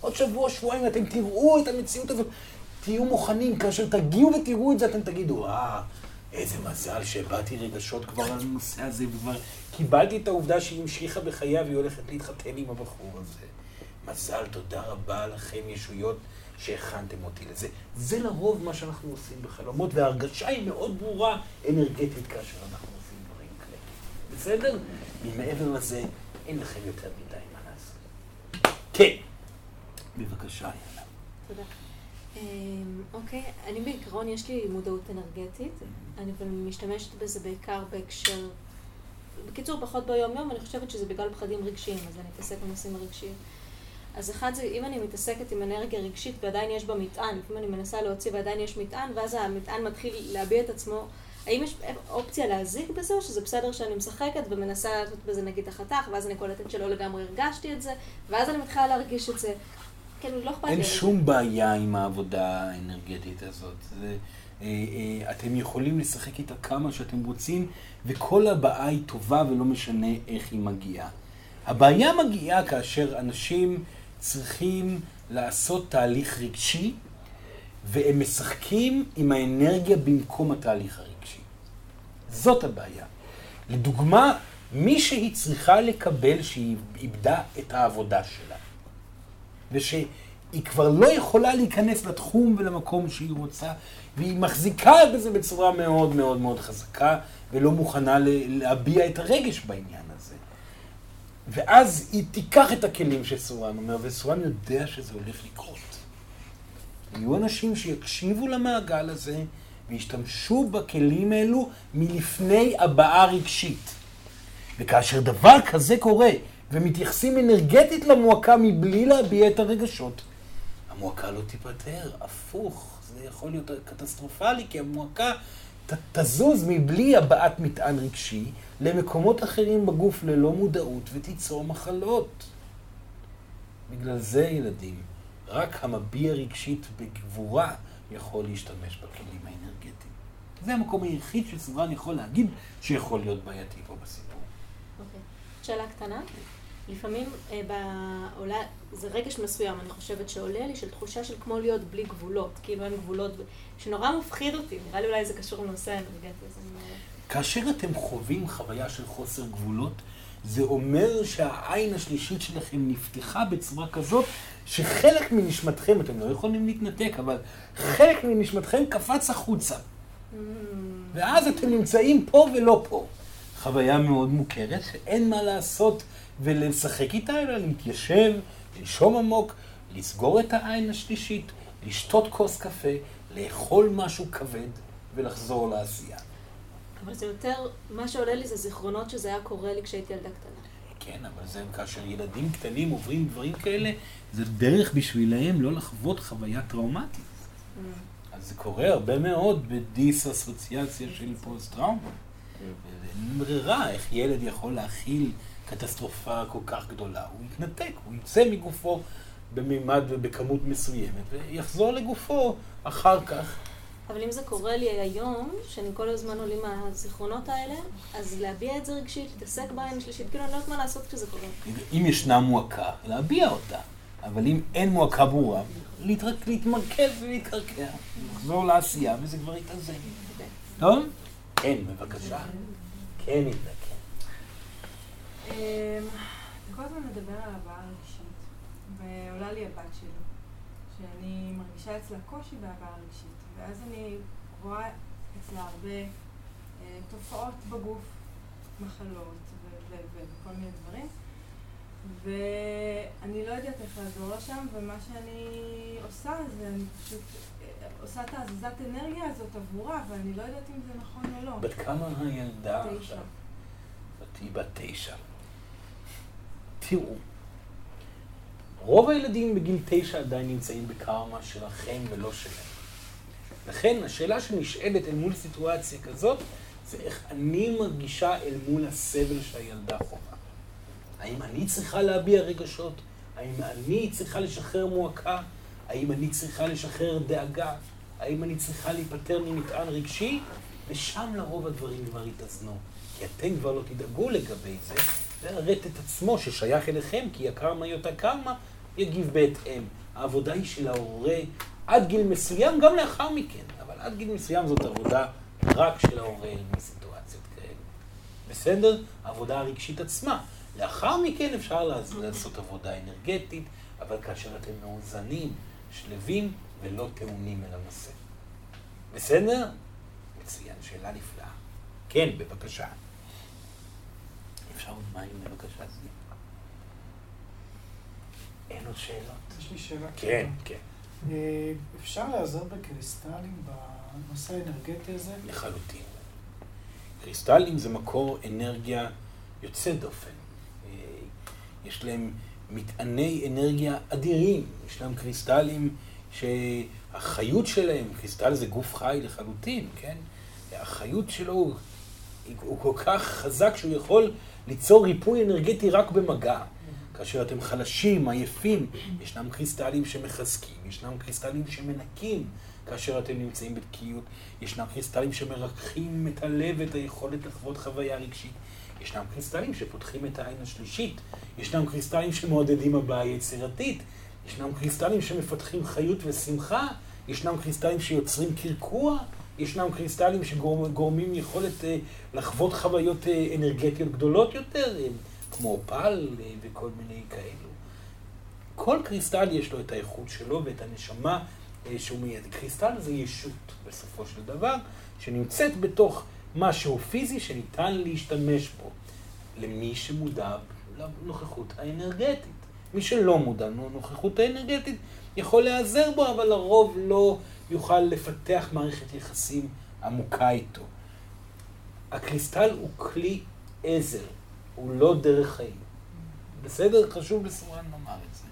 עוד שבוע, שבועיים אתם תראו את המציאות הזאת. תהיו מוכנים, כאשר תגיעו ותראו את זה, אתם תגידו, אה, איזה מזל שהבעתי רגשות כבר על הנושא הזה, וכבר קיבלתי את העובדה שהיא המשיכה בחייה והיא הולכת להתחתן עם הבחור הזה. מזל, תודה רבה לכם, ישויות, שהכנתם אותי לזה. זה לרוב מה שאנחנו עושים בחלומות, וההרגשה היא מאוד ברורה אנרגטית כאשר אנחנו עושים דברים כאלה. בסדר? ממעבר לזה, אין לכם יותר מדי מה לעשות. כן. בבקשה, יאללה. תודה. אמ, אוקיי, אני בעיקרון יש לי מודעות אנרגטית, אני אבל משתמשת בזה בעיקר בהקשר, בקיצור פחות ביום יום, אני חושבת שזה בגלל פחדים רגשיים, אז אני אתעסק בנושאים הרגשיים. אז אחד זה, אם אני מתעסקת עם אנרגיה רגשית ועדיין יש בה מטען, לפעמים אני מנסה להוציא ועדיין יש מטען, ואז המטען מתחיל להביע את עצמו, האם יש אופציה להזיק בזה, או שזה בסדר שאני משחקת ומנסה לעשות בזה נגיד החתך, ואז אני קולטת שלא לגמרי הרגשתי את זה, ואז אני מתחילה להרגיש את זה. כן, לא אכפת לי. אין שום בעיה עם העבודה האנרגטית הזאת. זה, אה, אה, אתם יכולים לשחק איתה כמה שאתם רוצים, וכל הבעה היא טובה ולא משנה איך היא מגיעה. הבעיה מגיעה כאשר אנשים צריכים לעשות תהליך רגשי, והם משחקים עם האנרגיה במקום התהליך הרגשי. זאת הבעיה. לדוגמה, מי שהיא צריכה לקבל שהיא איבדה את העבודה שלה. ושהיא כבר לא יכולה להיכנס לתחום ולמקום שהיא רוצה, והיא מחזיקה בזה בצורה מאוד מאוד מאוד חזקה, ולא מוכנה להביע את הרגש בעניין הזה. ואז היא תיקח את הכלים שסורן אומר, וסורן יודע שזה הולך לקרות. יהיו אנשים שיקשיבו למעגל הזה וישתמשו בכלים האלו מלפני הבעה רגשית. וכאשר דבר כזה קורה, ומתייחסים אנרגטית למועקה מבלי להביע את הרגשות, המועקה לא תיפתר, הפוך, זה יכול להיות קטסטרופלי, כי המועקה ת, תזוז מבלי הבעת מטען רגשי למקומות אחרים בגוף ללא מודעות ותיצור מחלות. בגלל זה, ילדים, רק המביע רגשית בגבורה יכול להשתמש בכלים האנרגטיים. זה המקום היחיד שסורן יכול להגיד שיכול להיות בעייתי פה בסיפור. אוקיי. שאלה קטנה. לפעמים אה, בעולה, זה רגש מסוים, אני חושבת שעולה לי, של תחושה של כמו להיות בלי גבולות, כאילו אין גבולות, שנורא מפחיד אותי, נראה לי אולי זה קשור לנושא האנרגטי. הזה. כאשר אתם חווים חוויה של חוסר גבולות, זה אומר שהעין השלישית שלכם נפתחה בצורה כזאת שחלק מנשמתכם, אתם לא יכולים להתנתק, אבל חלק מנשמתכם קפץ החוצה. ואז אתם נמצאים פה ולא פה. חוויה מאוד מוכרת, שאין מה לעשות ולשחק איתה, אלא להתיישב, לנשום עמוק, לסגור את העין השלישית, לשתות כוס קפה, לאכול משהו כבד ולחזור לעשייה. אבל זה יותר, מה שעולה לי זה זיכרונות שזה היה קורה לי כשהייתי ילדה קטנה. כן, אבל זה כאשר ילדים קטנים עוברים דברים כאלה, זה דרך בשבילהם לא לחוות חוויה טראומטית. Mm. אז זה קורה הרבה מאוד בדיס-אסוציאציה של פוסט-טראומה. אין ברירה, איך ילד יכול להכיל קטסטרופה כל כך גדולה. הוא יתנתק, הוא יצא מגופו במימד ובכמות מסוימת, ויחזור לגופו אחר כך. אבל אם זה קורה לי היום, שאני כל הזמן עולים מהזיכרונות האלה, אז להביע את זה רגשית, להתעסק בעין השלישית, כאילו אני לא יודעת מה לעשות כשזה קורה. אם ישנה מועקה, להביע אותה. אבל אם אין מועקה ברורה, להתמרכז ולהתקרקע. לחזור לעשייה, וזה כבר יתאזן. טוב? כן, בבקשה. כן, יתנק. אמ, כל הזמן מדבר על הבעה רגשית, ועולה לי הבת שלי, שאני מרגישה אצלה קושי בהבעה רגשית, ואז אני רואה אצלה הרבה אה, תופעות בגוף, מחלות וכל מיני דברים, ואני לא יודעת איך לעזור לה שם, ומה שאני עושה זה אני פשוט אה, עושה את ההזזת אנרגיה הזאת עבורה, ואני לא יודעת אם זה נכון או לא. בת כמה הילדה עכשיו? היא בת תשע. תראו, רוב הילדים בגיל תשע עדיין נמצאים בקרמה שלכם ולא שלהם. לכן השאלה שנשאלת אל מול סיטואציה כזאת, זה איך אני מרגישה אל מול הסבל שהילדה חווה. האם אני צריכה להביע רגשות? האם אני צריכה לשחרר מועקה? האם אני צריכה לשחרר דאגה? האם אני צריכה להיפטר ממטען רגשי? ושם לרוב הדברים כבר יתאזנו. כי אתם כבר לא תדאגו לגבי זה, והרטט עצמו ששייך אליכם, כי הקרמה היא אותה קרמה, יגיב בהתאם. העבודה היא של ההורה עד גיל מסוים, גם לאחר מכן, אבל עד גיל מסוים זאת עבודה רק של ההורה מסיטואציות כאלה. בסדר? העבודה הרגשית עצמה. לאחר מכן אפשר לעשות עבודה אנרגטית, אבל כאשר אתם מאוזנים, שלווים ולא טעונים אל הנושא. בסדר? מצוין, שאלה נפלאה. כן, בבקשה. אפשר עוד מים בבקשה? אין עוד שאלות? יש לי שאלה. כן, כן. אה, אפשר להיעזר בקריסטלים בנושא האנרגטי הזה? לחלוטין. קריסטלים זה מקור אנרגיה יוצא דופן. אה, יש להם מטעני אנרגיה אדירים. יש להם קריסטלים שהחיות שלהם, קריסטל זה גוף חי לחלוטין, כן? החיות שלו הוא כל כך חזק שהוא יכול ליצור ריפוי אנרגטי רק במגע. כאשר אתם חלשים, עייפים, ישנם קריסטלים שמחזקים, ישנם קריסטלים שמנקים. כאשר אתם נמצאים בתקיעות, ישנם קריסטלים שמרככים את הלב ואת היכולת לחוות חוויה רגשית, ישנם קריסטלים שפותחים את העין השלישית, ישנם קריסטלים שמעודדים הבעה יצירתית, ישנם קריסטלים שמפתחים חיות ושמחה, ישנם קריסטלים שיוצרים קרקוע, ישנם קריסטלים שגורמים יכולת אה, לחוות חוויות אה, אנרגטיות גדולות יותר, כמו אופל אה, וכל מיני כאלו. כל קריסטל יש לו את האיכות שלו ואת הנשמה אה, שהוא מייד. קריסטל זה ישות בסופו של דבר, שנמצאת בתוך משהו פיזי שניתן להשתמש בו. למי שמודע לנוכחות האנרגטית. מי שלא מודע לנוכחות האנרגטית יכול להיעזר בו, אבל לרוב לא יוכל לפתח מערכת יחסים עמוקה איתו. הקריסטל הוא כלי עזר, הוא לא דרך חיים. בסדר? חשוב לסורן לומר את זה.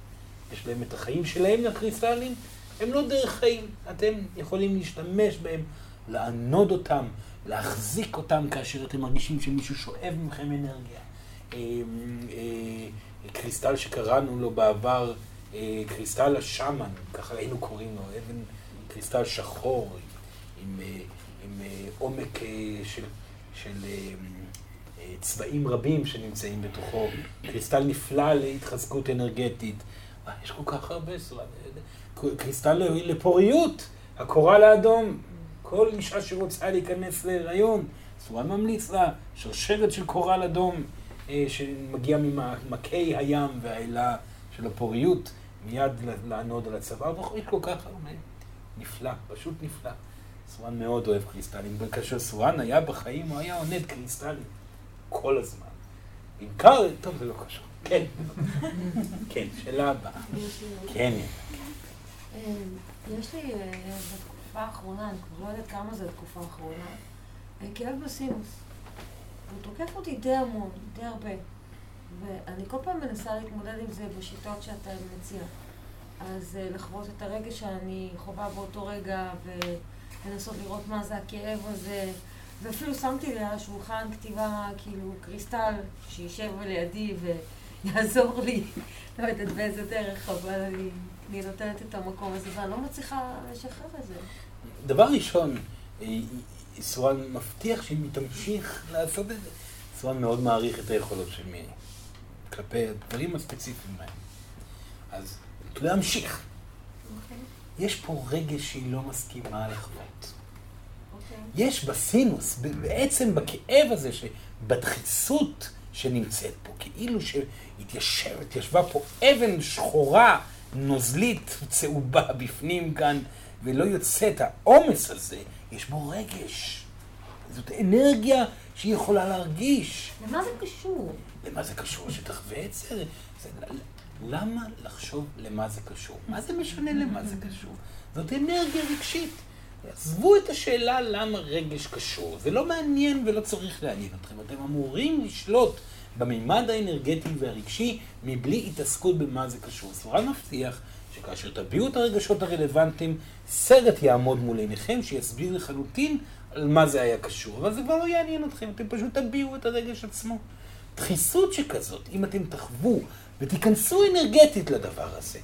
יש להם את החיים שלהם לקריסטלים, הם לא דרך חיים. אתם יכולים להשתמש בהם, לענוד אותם, להחזיק אותם כאשר אתם מרגישים שמישהו שואב מכם אנרגיה. אה, אה, קריסטל שקראנו לו בעבר, אה, קריסטל השאמן, ככה היינו קוראים לו, אבן קריסטל שחור, עם, עם, עם עומק של, של צבעים רבים שנמצאים בתוכו, קריסטל נפלא להתחזקות אנרגטית. יש כל כך הרבה, קריסטל לפוריות, הקורל האדום, כל אישה שרוצה להיכנס להיריון, סורן ממליץ לה שרשרת של קורל אדום אה, שמגיע ממעמקי הים והאלה של הפוריות, מיד לענוד על הצוואר, ויש כל כך הרבה. נפלא, פשוט נפלא. סורן מאוד אוהב קריסטלים, וכאשר סורן היה בחיים, הוא היה עונד קריסטלים כל הזמן. בעיקר, טוב, זה לא קשור. כן, כן, שאלה הבאה. כן. אה, יש לי אה, בתקופה האחרונה, אני כבר לא יודעת כמה זה התקופה האחרונה, כאב בסינוס. הוא תוקף אותי די המון, די הרבה. ואני כל פעם מנסה להתמודד עם זה בשיטות שאתה מציע. אז לחוות את הרגש שאני חווה באותו רגע, ולנסות לראות מה זה הכאב הזה. ואפילו שמתי לי על השולחן כתיבה, כאילו, קריסטל, שישב לידי ויעזור לי, לא יודעת באיזה דרך, אבל אני, אני נותנת את המקום הזה, ואני לא מצליחה לשחרר את זה. דבר ראשון, אה, סורן מבטיח שאם היא תמשיך לעשות את זה, סורן מאוד מעריך את היכולות של מירי, כלפי הדברים הספציפיים האלה. אז להמשיך. Okay. אוקיי. יש פה רגש שהיא לא מסכימה לחוות. יש בסינוס, בעצם בכאב הזה, בדחיסות שנמצאת פה, כאילו שהתיישבת, ישבה פה אבן שחורה, נוזלית, צהובה בפנים כאן, ולא יוצא את העומס הזה, יש בו רגש. זאת אנרגיה שהיא יכולה להרגיש. למה זה קשור? למה זה קשור? שתחווה את זה? זה למה לחשוב למה זה קשור? מה זה משנה למה זה קשור? זאת אנרגיה רגשית. עזבו את השאלה למה רגש קשור. זה לא מעניין ולא צריך לעניין אתכם. אתם אמורים לשלוט במימד האנרגטי והרגשי מבלי התעסקות במה זה קשור. סורן מבטיח שכאשר תביעו את הרגשות הרלוונטיים, סרט יעמוד מול עיניכם שיסביר לחלוטין על מה זה היה קשור. אבל זה כבר לא יעניין אתכם, אתם פשוט תביעו את הרגש עצמו. דחיסות שכזאת, אם אתם תחוו ותיכנסו אנרגטית לדבר הזה,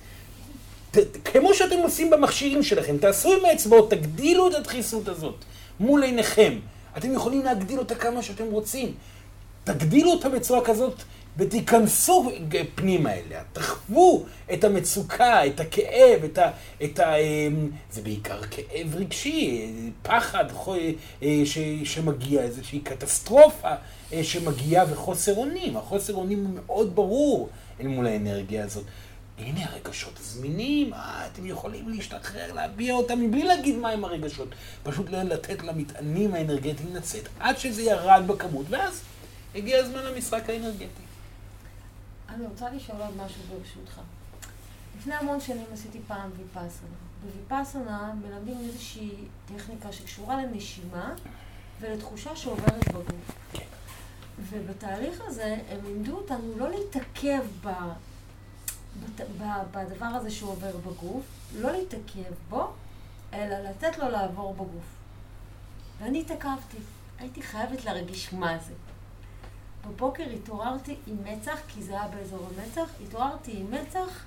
כמו שאתם עושים במכשירים שלכם, תעשו עם האצבעות, תגדילו את הדחיסות הזאת מול עיניכם. אתם יכולים להגדיל אותה כמה שאתם רוצים. תגדילו אותה בצורה כזאת ותיכנסו פנימה אליה, תחוו את המצוקה, את הכאב, את ה... את ה אמ, זה בעיקר כאב רגשי, פחד אה, ש, שמגיע, איזושהי קטסטרופה אה, שמגיעה וחוסר אונים. החוסר אונים הוא מאוד ברור אל מול האנרגיה הזאת. הנה הרגשות זמינים, אה, אתם יכולים להשתחרר, להביע אותם מבלי להגיד מהם הרגשות. פשוט לתת למטענים האנרגטיים לצאת, עד שזה ירד בכמות, ואז הגיע הזמן למשחק האנרגטי. אני רוצה לשאול עוד משהו ברשותך. לפני המון שנים עשיתי פעם ויפאסנה. בוויפאסנה מלמדים איזושהי טכניקה שקשורה לנשימה ולתחושה שעוברת בגוף. ובתהליך הזה הם לימדו אותנו לא להתעכב ב, בדבר הזה שעובר בגוף, לא להתעכב בו, אלא לתת לו לעבור בגוף. ואני התעכבתי. הייתי חייבת להרגיש מה זה. בבוקר התעוררתי עם מצח, כי זה היה באזור המצח, התעוררתי עם מצח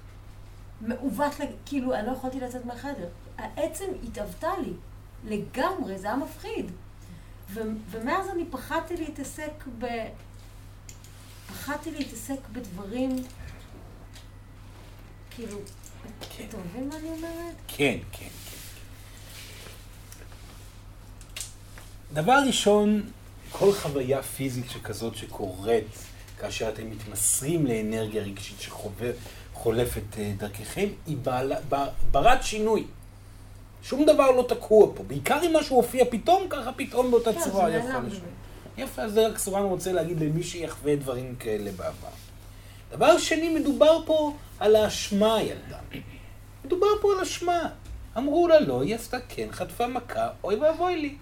מעוות, כאילו, אני לא יכולתי לצאת מהחדר. העצם התאבתה לי, לגמרי, זה היה מפחיד. ו- ומאז אני פחדתי להתעסק ב... פחדתי להתעסק בדברים, כאילו, כן. אתה מבין מה אני אומרת? כן, כן, כן. דבר ראשון, כל חוויה פיזית שכזאת שקורית כאשר אתם מתמסרים לאנרגיה רגשית שחולפת אה, דרככם, היא בעלה, ברת שינוי. שום דבר לא תקוע פה. בעיקר אם משהו הופיע פתאום, ככה פתאום באותה כן, צורה יכול. באמת. יפה, אז זה רק סורן רוצה להגיד למי שיחווה דברים כאלה בעבר. דבר שני, מדובר פה על האשמה, ילדה. מדובר פה על אשמה. אמרו לה לא, היא עשתה כן, חטפה מכה, אוי ואבוי לי.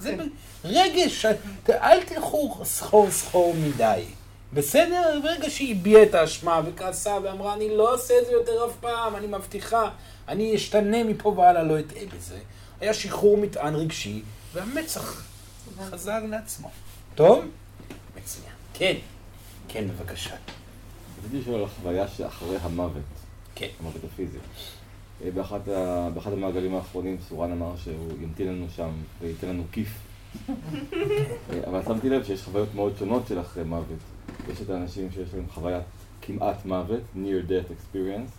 זה ב- רגש, אל תלכו סחור סחור מדי. בסדר? ברגע שהיא הביעה את האשמה וכעסה ואמרה, אני לא עושה את זה יותר אף פעם, אני מבטיחה, אני אשתנה מפה והלאה, לא אטעה בזה. היה שחרור מטען רגשי, והמצח חזר לעצמו. טוב? מצוין. כן. כן, בבקשה. רציתי לשאול על החוויה שאחרי המוות, כן. המוות הפיזי. אה, באחת ה- באחד המעגלים האחרונים סורן אמר שהוא ימתין לנו שם וייתן לנו כיף. *laughs* אה, אבל שמתי לב שיש חוויות מאוד שונות של אחרי מוות. יש את האנשים שיש להם חוויית כמעט מוות, near death experience,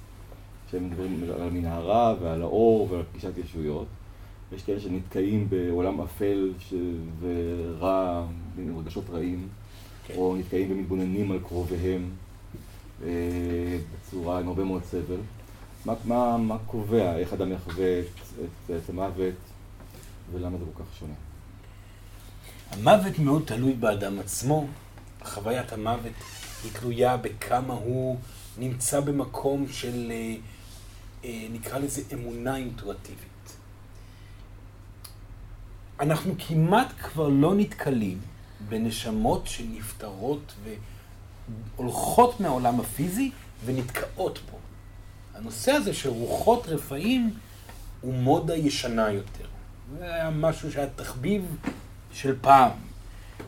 שהם מדברים על המנהרה ועל האור ועל פגישת ישויות. יש כאלה שנתקעים בעולם אפל ש... ורע, רגשות רעים, כן. או נתקעים ומתבוננים על קרוביהם בצורה עם הרבה מאוד סבל. מה, מה, מה קובע איך אדם יחווה את, את, את המוות ולמה זה כל כך שונה? המוות מאוד תלוי באדם עצמו. חוויית המוות היא תלויה בכמה הוא נמצא במקום של, אה, אה, נקרא לזה אמונה אינטואטיבית. אנחנו כמעט כבר לא נתקלים בנשמות שנפטרות והולכות מהעולם הפיזי ונתקעות פה. הנושא הזה של רוחות רפאים הוא מודה ישנה יותר. זה היה משהו שהיה תחביב של פעם,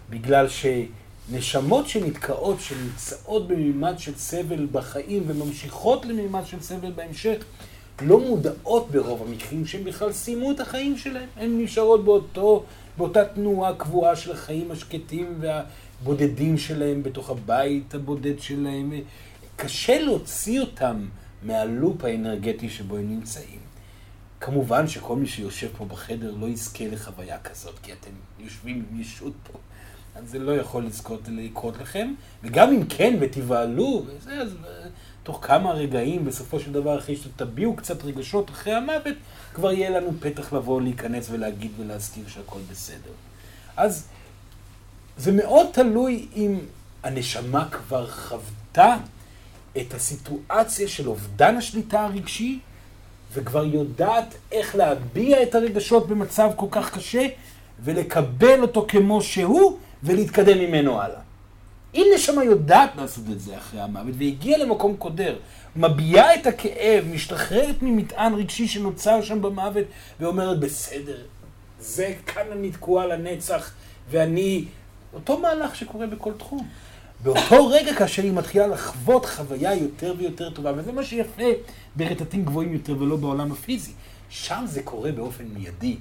בגלל שנשמות שנתקעות, שנמצאות במימד של סבל בחיים וממשיכות למימד של סבל בהמשך, לא מודעות ברוב המקרים שהם בכלל סיימו את החיים שלהם. הן נשארות באותו, באותה תנועה קבועה של החיים השקטים והבודדים שלהם בתוך הבית הבודד שלהם. קשה להוציא אותם מהלופ האנרגטי שבו הם נמצאים. כמובן שכל מי שיושב פה בחדר לא יזכה לחוויה כזאת, כי אתם יושבים עם ישות פה. אז זה לא יכול לזכות לקרות לכם, וגם אם כן, ותבהלו, וזה, אז אה, תוך כמה רגעים, בסופו של דבר, אחרי שתביעו קצת רגשות אחרי המוות, כבר יהיה לנו פתח לבוא, להיכנס ולהגיד ולהזכיר שהכל בסדר. אז זה מאוד תלוי אם הנשמה כבר חוותה את הסיטואציה של אובדן השליטה הרגשי, וכבר יודעת איך להביע את הרגשות במצב כל כך קשה, ולקבל אותו כמו שהוא, ולהתקדם ממנו הלאה. אם נשמה יודעת לעשות את זה אחרי המוות, והגיעה למקום קודר, מביעה את הכאב, משתחררת ממטען רגשי שנוצר שם במוות, ואומרת, בסדר, זה כאן אני תקועה לנצח, ואני... אותו מהלך שקורה בכל תחום. באותו רגע כאשר היא מתחילה לחוות חוויה יותר ויותר טובה, וזה מה שיפה ברטטים גבוהים יותר ולא בעולם הפיזי. שם זה קורה באופן מיידי.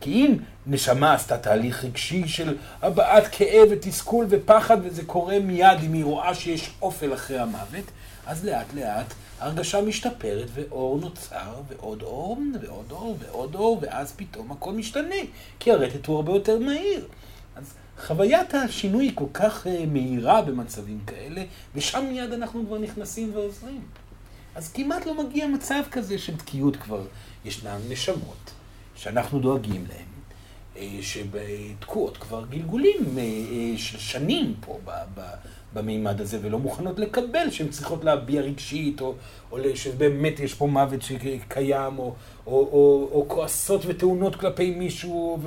כי אם נשמה עשתה תהליך רגשי של הבעת כאב ותסכול ופחד, וזה קורה מיד אם היא רואה שיש אופל אחרי המוות, אז לאט לאט ההרגשה משתפרת ואור נוצר, ועוד אור, ועוד אור, ועוד אור, ואז פתאום הכל משתנה, כי הרטט הוא הרבה יותר מהיר. אז חוויית השינוי היא כל כך uh, מהירה במצבים כאלה, ושם מיד אנחנו כבר נכנסים ועוזרים. אז כמעט לא מגיע מצב כזה של תקיעות כבר. ישנן נשמות שאנחנו דואגים להן, אה, שתקועות כבר גלגולים אה, אה, של שנים פה במימד הזה, ולא מוכנות לקבל שהן צריכות להביע רגשית, או, או שבאמת יש פה מוות שקיים, או, או, או, או כועסות וטעונות כלפי מישהו,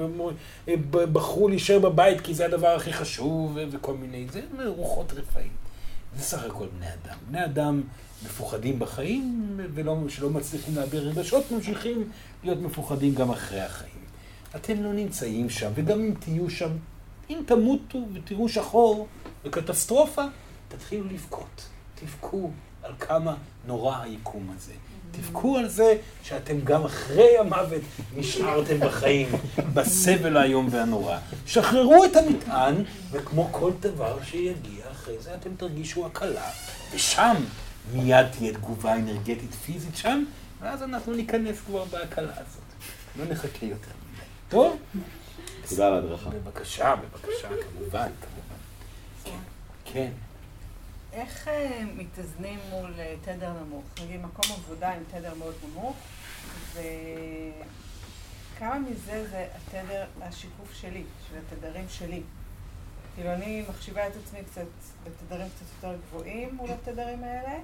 ובחרו להישאר בבית כי זה הדבר הכי חשוב, וכל מיני, זה רוחות רפאים. זה סך הכל בני אדם. בני אדם מפוחדים בחיים, ולא, שלא מצליחים להביע רגשות, ממשיכים להיות מפוחדים גם אחרי החיים. אתם לא נמצאים שם, וגם אם תהיו שם, אם תמותו ותראו שחור וקטסטרופה, תתחילו לבכות. תבכו על כמה נורא היקום הזה. תבכו על זה שאתם גם אחרי המוות נשארתם בחיים, בסבל האיום והנורא. שחררו את המטען, וכמו כל דבר שיגיע אחרי זה, אתם תרגישו הקלה, ושם מיד תהיה תגובה אנרגטית פיזית שם, ואז אנחנו ניכנס כבר בהקלה הזאת. לא נחכה יותר. טוב? תודה על ההדרכה. בבקשה, בבקשה, כמובן. כן. איך אה, מתאזנים מול אה, תדר נמוך? נגיד מקום עבודה עם תדר מאוד נמוך, וכמה מזה זה התדר, השיקוף שלי, של התדרים שלי. כאילו אני מחשיבה את עצמי קצת בתדרים קצת יותר גבוהים מול התדרים האלה,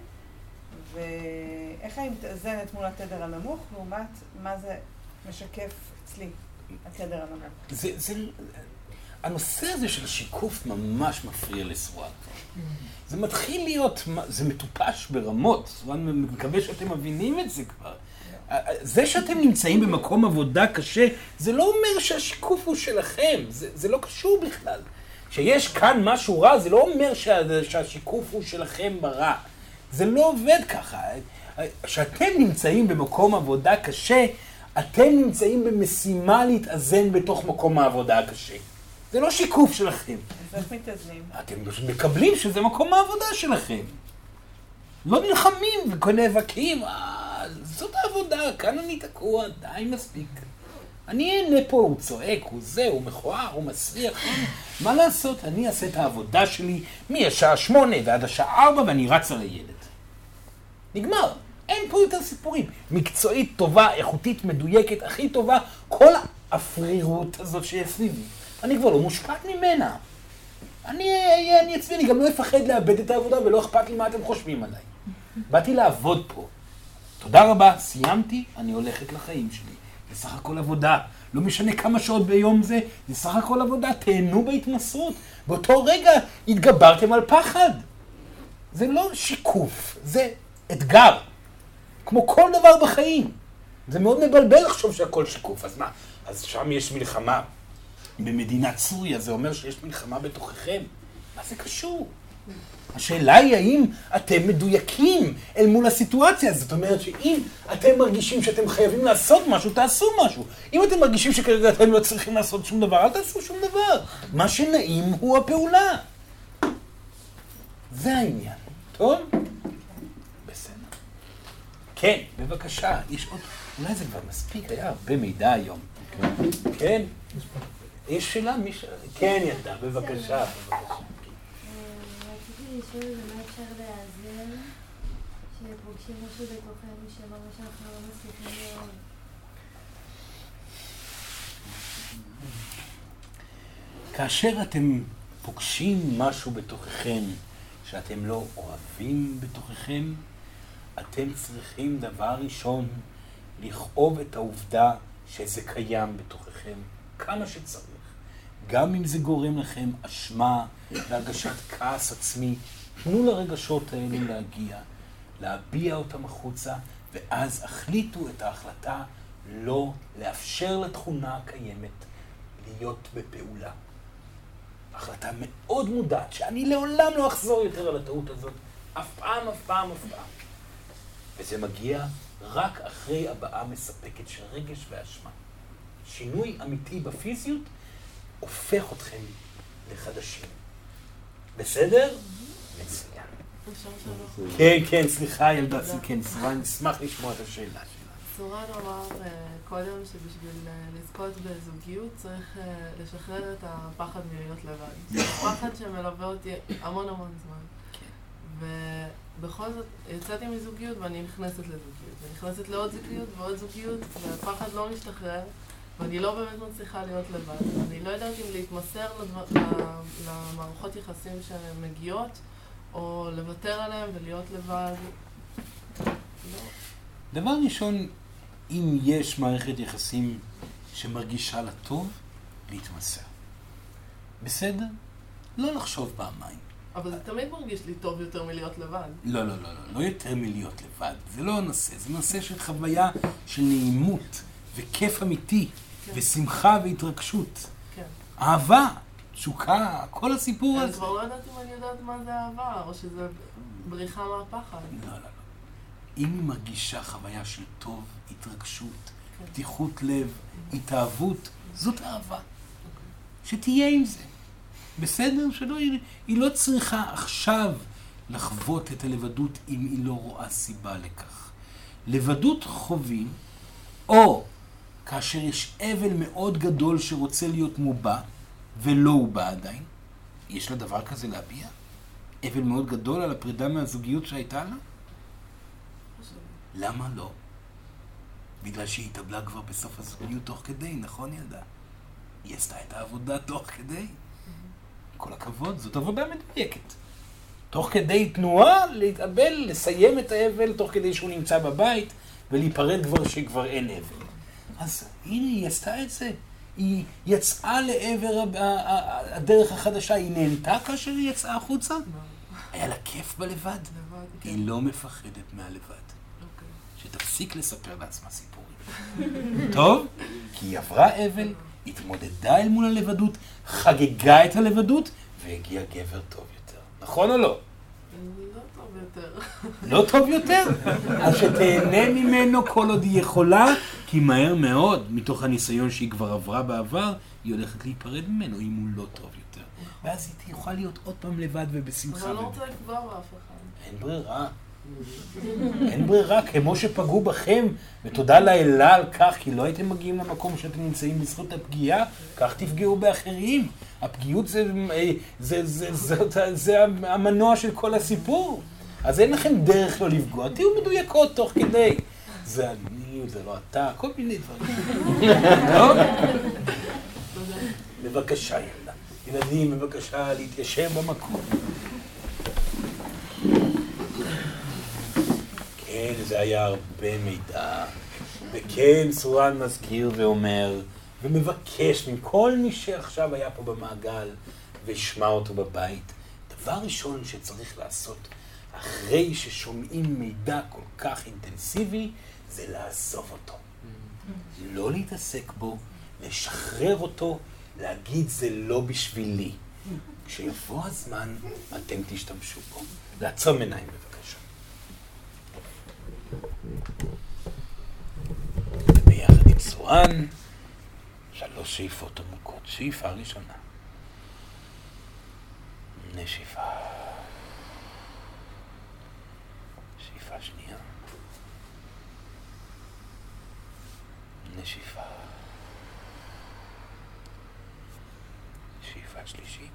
ואיך אני מתאזנת מול התדר הנמוך, לעומת מה זה משקף אצלי, התדר הנמוך. זה, זה, הנושא הזה של שיקוף ממש מפריע לסואן. זה מתחיל להיות, זה מטופש ברמות, סואן מקווה שאתם מבינים את זה כבר. זה שאתם נמצאים במקום עבודה קשה, זה לא אומר שהשיקוף הוא שלכם, זה, זה לא קשור בכלל. שיש כאן משהו רע, זה לא אומר שה, שהשיקוף הוא שלכם ברע. זה לא עובד ככה. כשאתם נמצאים במקום עבודה קשה, אתם נמצאים במשימה להתאזן בתוך מקום העבודה הקשה. זה לא שיקוף שלכם. אז איך מתאזנים? אתם פשוט מקבלים שזה מקום העבודה שלכם. לא נלחמים ונאבקים, אה, זאת העבודה, כאן אני תקוע, די מספיק. אני אענה פה, הוא צועק, הוא זה, הוא מכוער, הוא מסריח. מה לעשות, אני אעשה את העבודה שלי מהשעה שמונה ועד השעה ארבע ואני רץ על הילד. נגמר. אין פה יותר סיפורים. מקצועית טובה, איכותית, מדויקת, הכי טובה, כל הפרירות הזאת שיש סביבי. אני כבר לא מושפעת ממנה. אני אני עצמי, אני גם לא אפחד לאבד את העבודה ולא אכפת לי מה אתם חושבים עליי. באתי לעבוד פה. תודה רבה, סיימתי, אני הולכת לחיים שלי. זה סך הכל עבודה. לא משנה כמה שעות ביום זה, זה סך הכל עבודה. תהנו בהתמסרות. באותו רגע התגברתם על פחד. זה לא שיקוף, זה אתגר. כמו כל דבר בחיים. זה מאוד מבלבל לחשוב שהכל שיקוף. אז מה, אז שם יש מלחמה. במדינת סוריה זה אומר שיש מלחמה בתוככם. מה זה קשור? השאלה היא האם אתם מדויקים אל מול הסיטואציה. זאת אומרת שאם אתם מרגישים שאתם חייבים לעשות משהו, תעשו משהו. אם אתם מרגישים שכרגע אתם לא צריכים לעשות שום דבר, אל תעשו שום דבר. מה שנעים הוא הפעולה. זה העניין. טוב? בסדר. כן, בבקשה. יש עוד... אולי זה כבר מספיק, היה הרבה מידע היום. כן? יש שאלה? מי ש... כן, ילדה, בבקשה. בבקשה. רציתי לשאול במה אפשר להיעזר, שפוגשים משהו בתוכנו שממש אנחנו לא מצליחים לראות. כאשר אתם פוגשים משהו בתוככם שאתם לא אוהבים בתוככם, אתם צריכים דבר ראשון לכאוב את העובדה שזה קיים בתוככם כמה שצריך. גם אם זה גורם לכם אשמה והרגשת כעס עצמי, תנו לרגשות האלו להגיע, להביע אותם החוצה, ואז החליטו את ההחלטה לא לאפשר לתכונה הקיימת להיות בפעולה. החלטה מאוד מודעת, שאני לעולם לא אחזור יותר על הטעות הזאת, אף פעם, אף פעם, אף פעם. וזה מגיע רק אחרי הבעה מספקת של רגש ואשמה. שינוי אמיתי בפיזיות הופך אתכם לחדשים. בסדר? מצוין. כן, כן, סליחה ילדה, כן, נשמח לשמוע את השאלה שלה. סורן אמר אה, קודם שבשביל אה, לזכות בזוגיות צריך אה, לשחרר את הפחד מלהיות לבד. זה פחד שמלווה אותי המון המון זמן. ובכל זאת, יצאתי מזוגיות ואני נכנסת לזוגיות. ונכנסת לעוד זוגיות ועוד זוגיות, והפחד לא משתחרר. ואני לא באמת מצליחה להיות לבד. אני לא יודעת אם להתמסר למערכות יחסים שהן מגיעות, או לוותר עליהן ולהיות לבד. לא. דבר ראשון, אם יש מערכת יחסים שמרגישה לה טוב, להתמסר. בסדר? לא לחשוב פעמיים. אבל זה תמיד מרגיש לי טוב יותר מלהיות לבד. לא, לא, לא, לא, לא יותר מלהיות לבד. זה לא הנושא, זה נושא של חוויה של נעימות וכיף אמיתי. כן. ושמחה והתרגשות. כן. אהבה, תשוקה, כל הסיפור הזה. אני כבר לא יודעת אם אני יודעת מה זה אהבה, או שזה בריחה מהפחד. לא, לא, לא. אם היא מרגישה חוויה של טוב, התרגשות, כן. פתיחות לב, התאהבות, זאת אהבה. אוקיי. שתהיה עם זה. בסדר? שלא, היא, היא לא צריכה עכשיו לחוות את הלבדות אם היא לא רואה סיבה לכך. לבדות חווים, או כאשר יש אבל מאוד גדול שרוצה להיות מובע, ולא הובע עדיין, יש לה דבר כזה להביע? אבל מאוד גדול על הפרידה מהזוגיות שהייתה לה? למה לא? בגלל שהיא התאבלה כבר בסוף הזוגיות תוך כדי, נכון ילדה? היא עשתה את העבודה תוך כדי. כל הכבוד, זאת עבודה מדויקת. תוך כדי תנועה, להתאבל, לסיים את האבל, תוך כדי שהוא נמצא בבית, ולהיפרד כבר שכבר אין אבל. אז הנה, היא עשתה את זה. היא יצאה לעבר הדרך החדשה, היא נהנתה כאשר היא יצאה החוצה? היה לה כיף בלבד? היא לא מפחדת מהלבד. שתפסיק לספר לעצמה סיפורים. *laughs* טוב? כי היא עברה אבל, התמודדה אל מול הלבדות, חגגה את הלבדות, והגיע גבר טוב יותר. נכון או לא? יותר. לא טוב יותר? אז שתהנה ממנו כל עוד היא יכולה, כי מהר מאוד, מתוך הניסיון שהיא כבר עברה בעבר, היא הולכת להיפרד ממנו אם הוא לא טוב יותר. ואז היא תוכל להיות עוד פעם לבד ובשמחה. אבל לא רוצה לפגוע באף אחד. אין ברירה. אין ברירה, כמו שפגעו בכם, ותודה לאלה על כך, כי לא הייתם מגיעים למקום שאתם נמצאים בזכות הפגיעה, כך תפגעו באחרים. הפגיעות זה, זה, זה, זה, זה, זה המנוע של כל הסיפור. אז אין לכם דרך לא לפגוע, תהיו מדויקות תוך כדי. זה אני, זה לא אתה, כל מיני דברים. טוב? *laughs* בבקשה, ילדה. ילדים, בבקשה להתיישב במקום. כן, זה היה הרבה מידע. וכן, סורן מזכיר ואומר, ומבקש מכל מי שעכשיו היה פה במעגל וישמע אותו בבית, דבר ראשון שצריך לעשות אחרי ששומעים מידע כל כך אינטנסיבי, זה לעזוב אותו. לא להתעסק בו, לשחרר אותו, להגיד זה לא בשבילי. כשיבוא הזמן, אתם תשתמשו בו. לעצום עיניים בבקשה. ביחד עם סואן, שלוש שאיפות עמוקות. שאיפה ראשונה. נשיפה. שאיפה שנייה. נשיפה. שאיפה שלישית.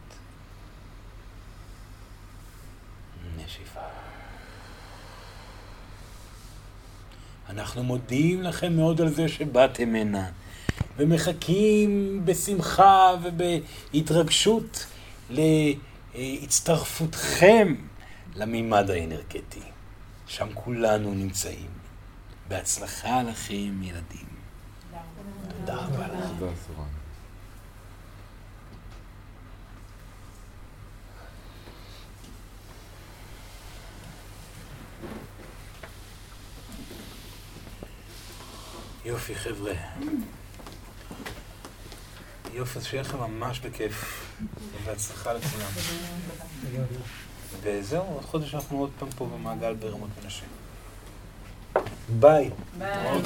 נשיפה. אנחנו מודים לכם מאוד על זה שבאתם הנה, ומחכים בשמחה ובהתרגשות להצטרפותכם למימד האנרגטי. שם כולנו נמצאים. בהצלחה לכם, ילדים. תודה רבה לך. יופי, חבר'ה. יופי, אז שיהיה לכם ממש בכיף. ובהצלחה לכולם. וזהו, עוד חודש אנחנו עוד פעם פה במעגל ברמות מנשה. ביי. ביי.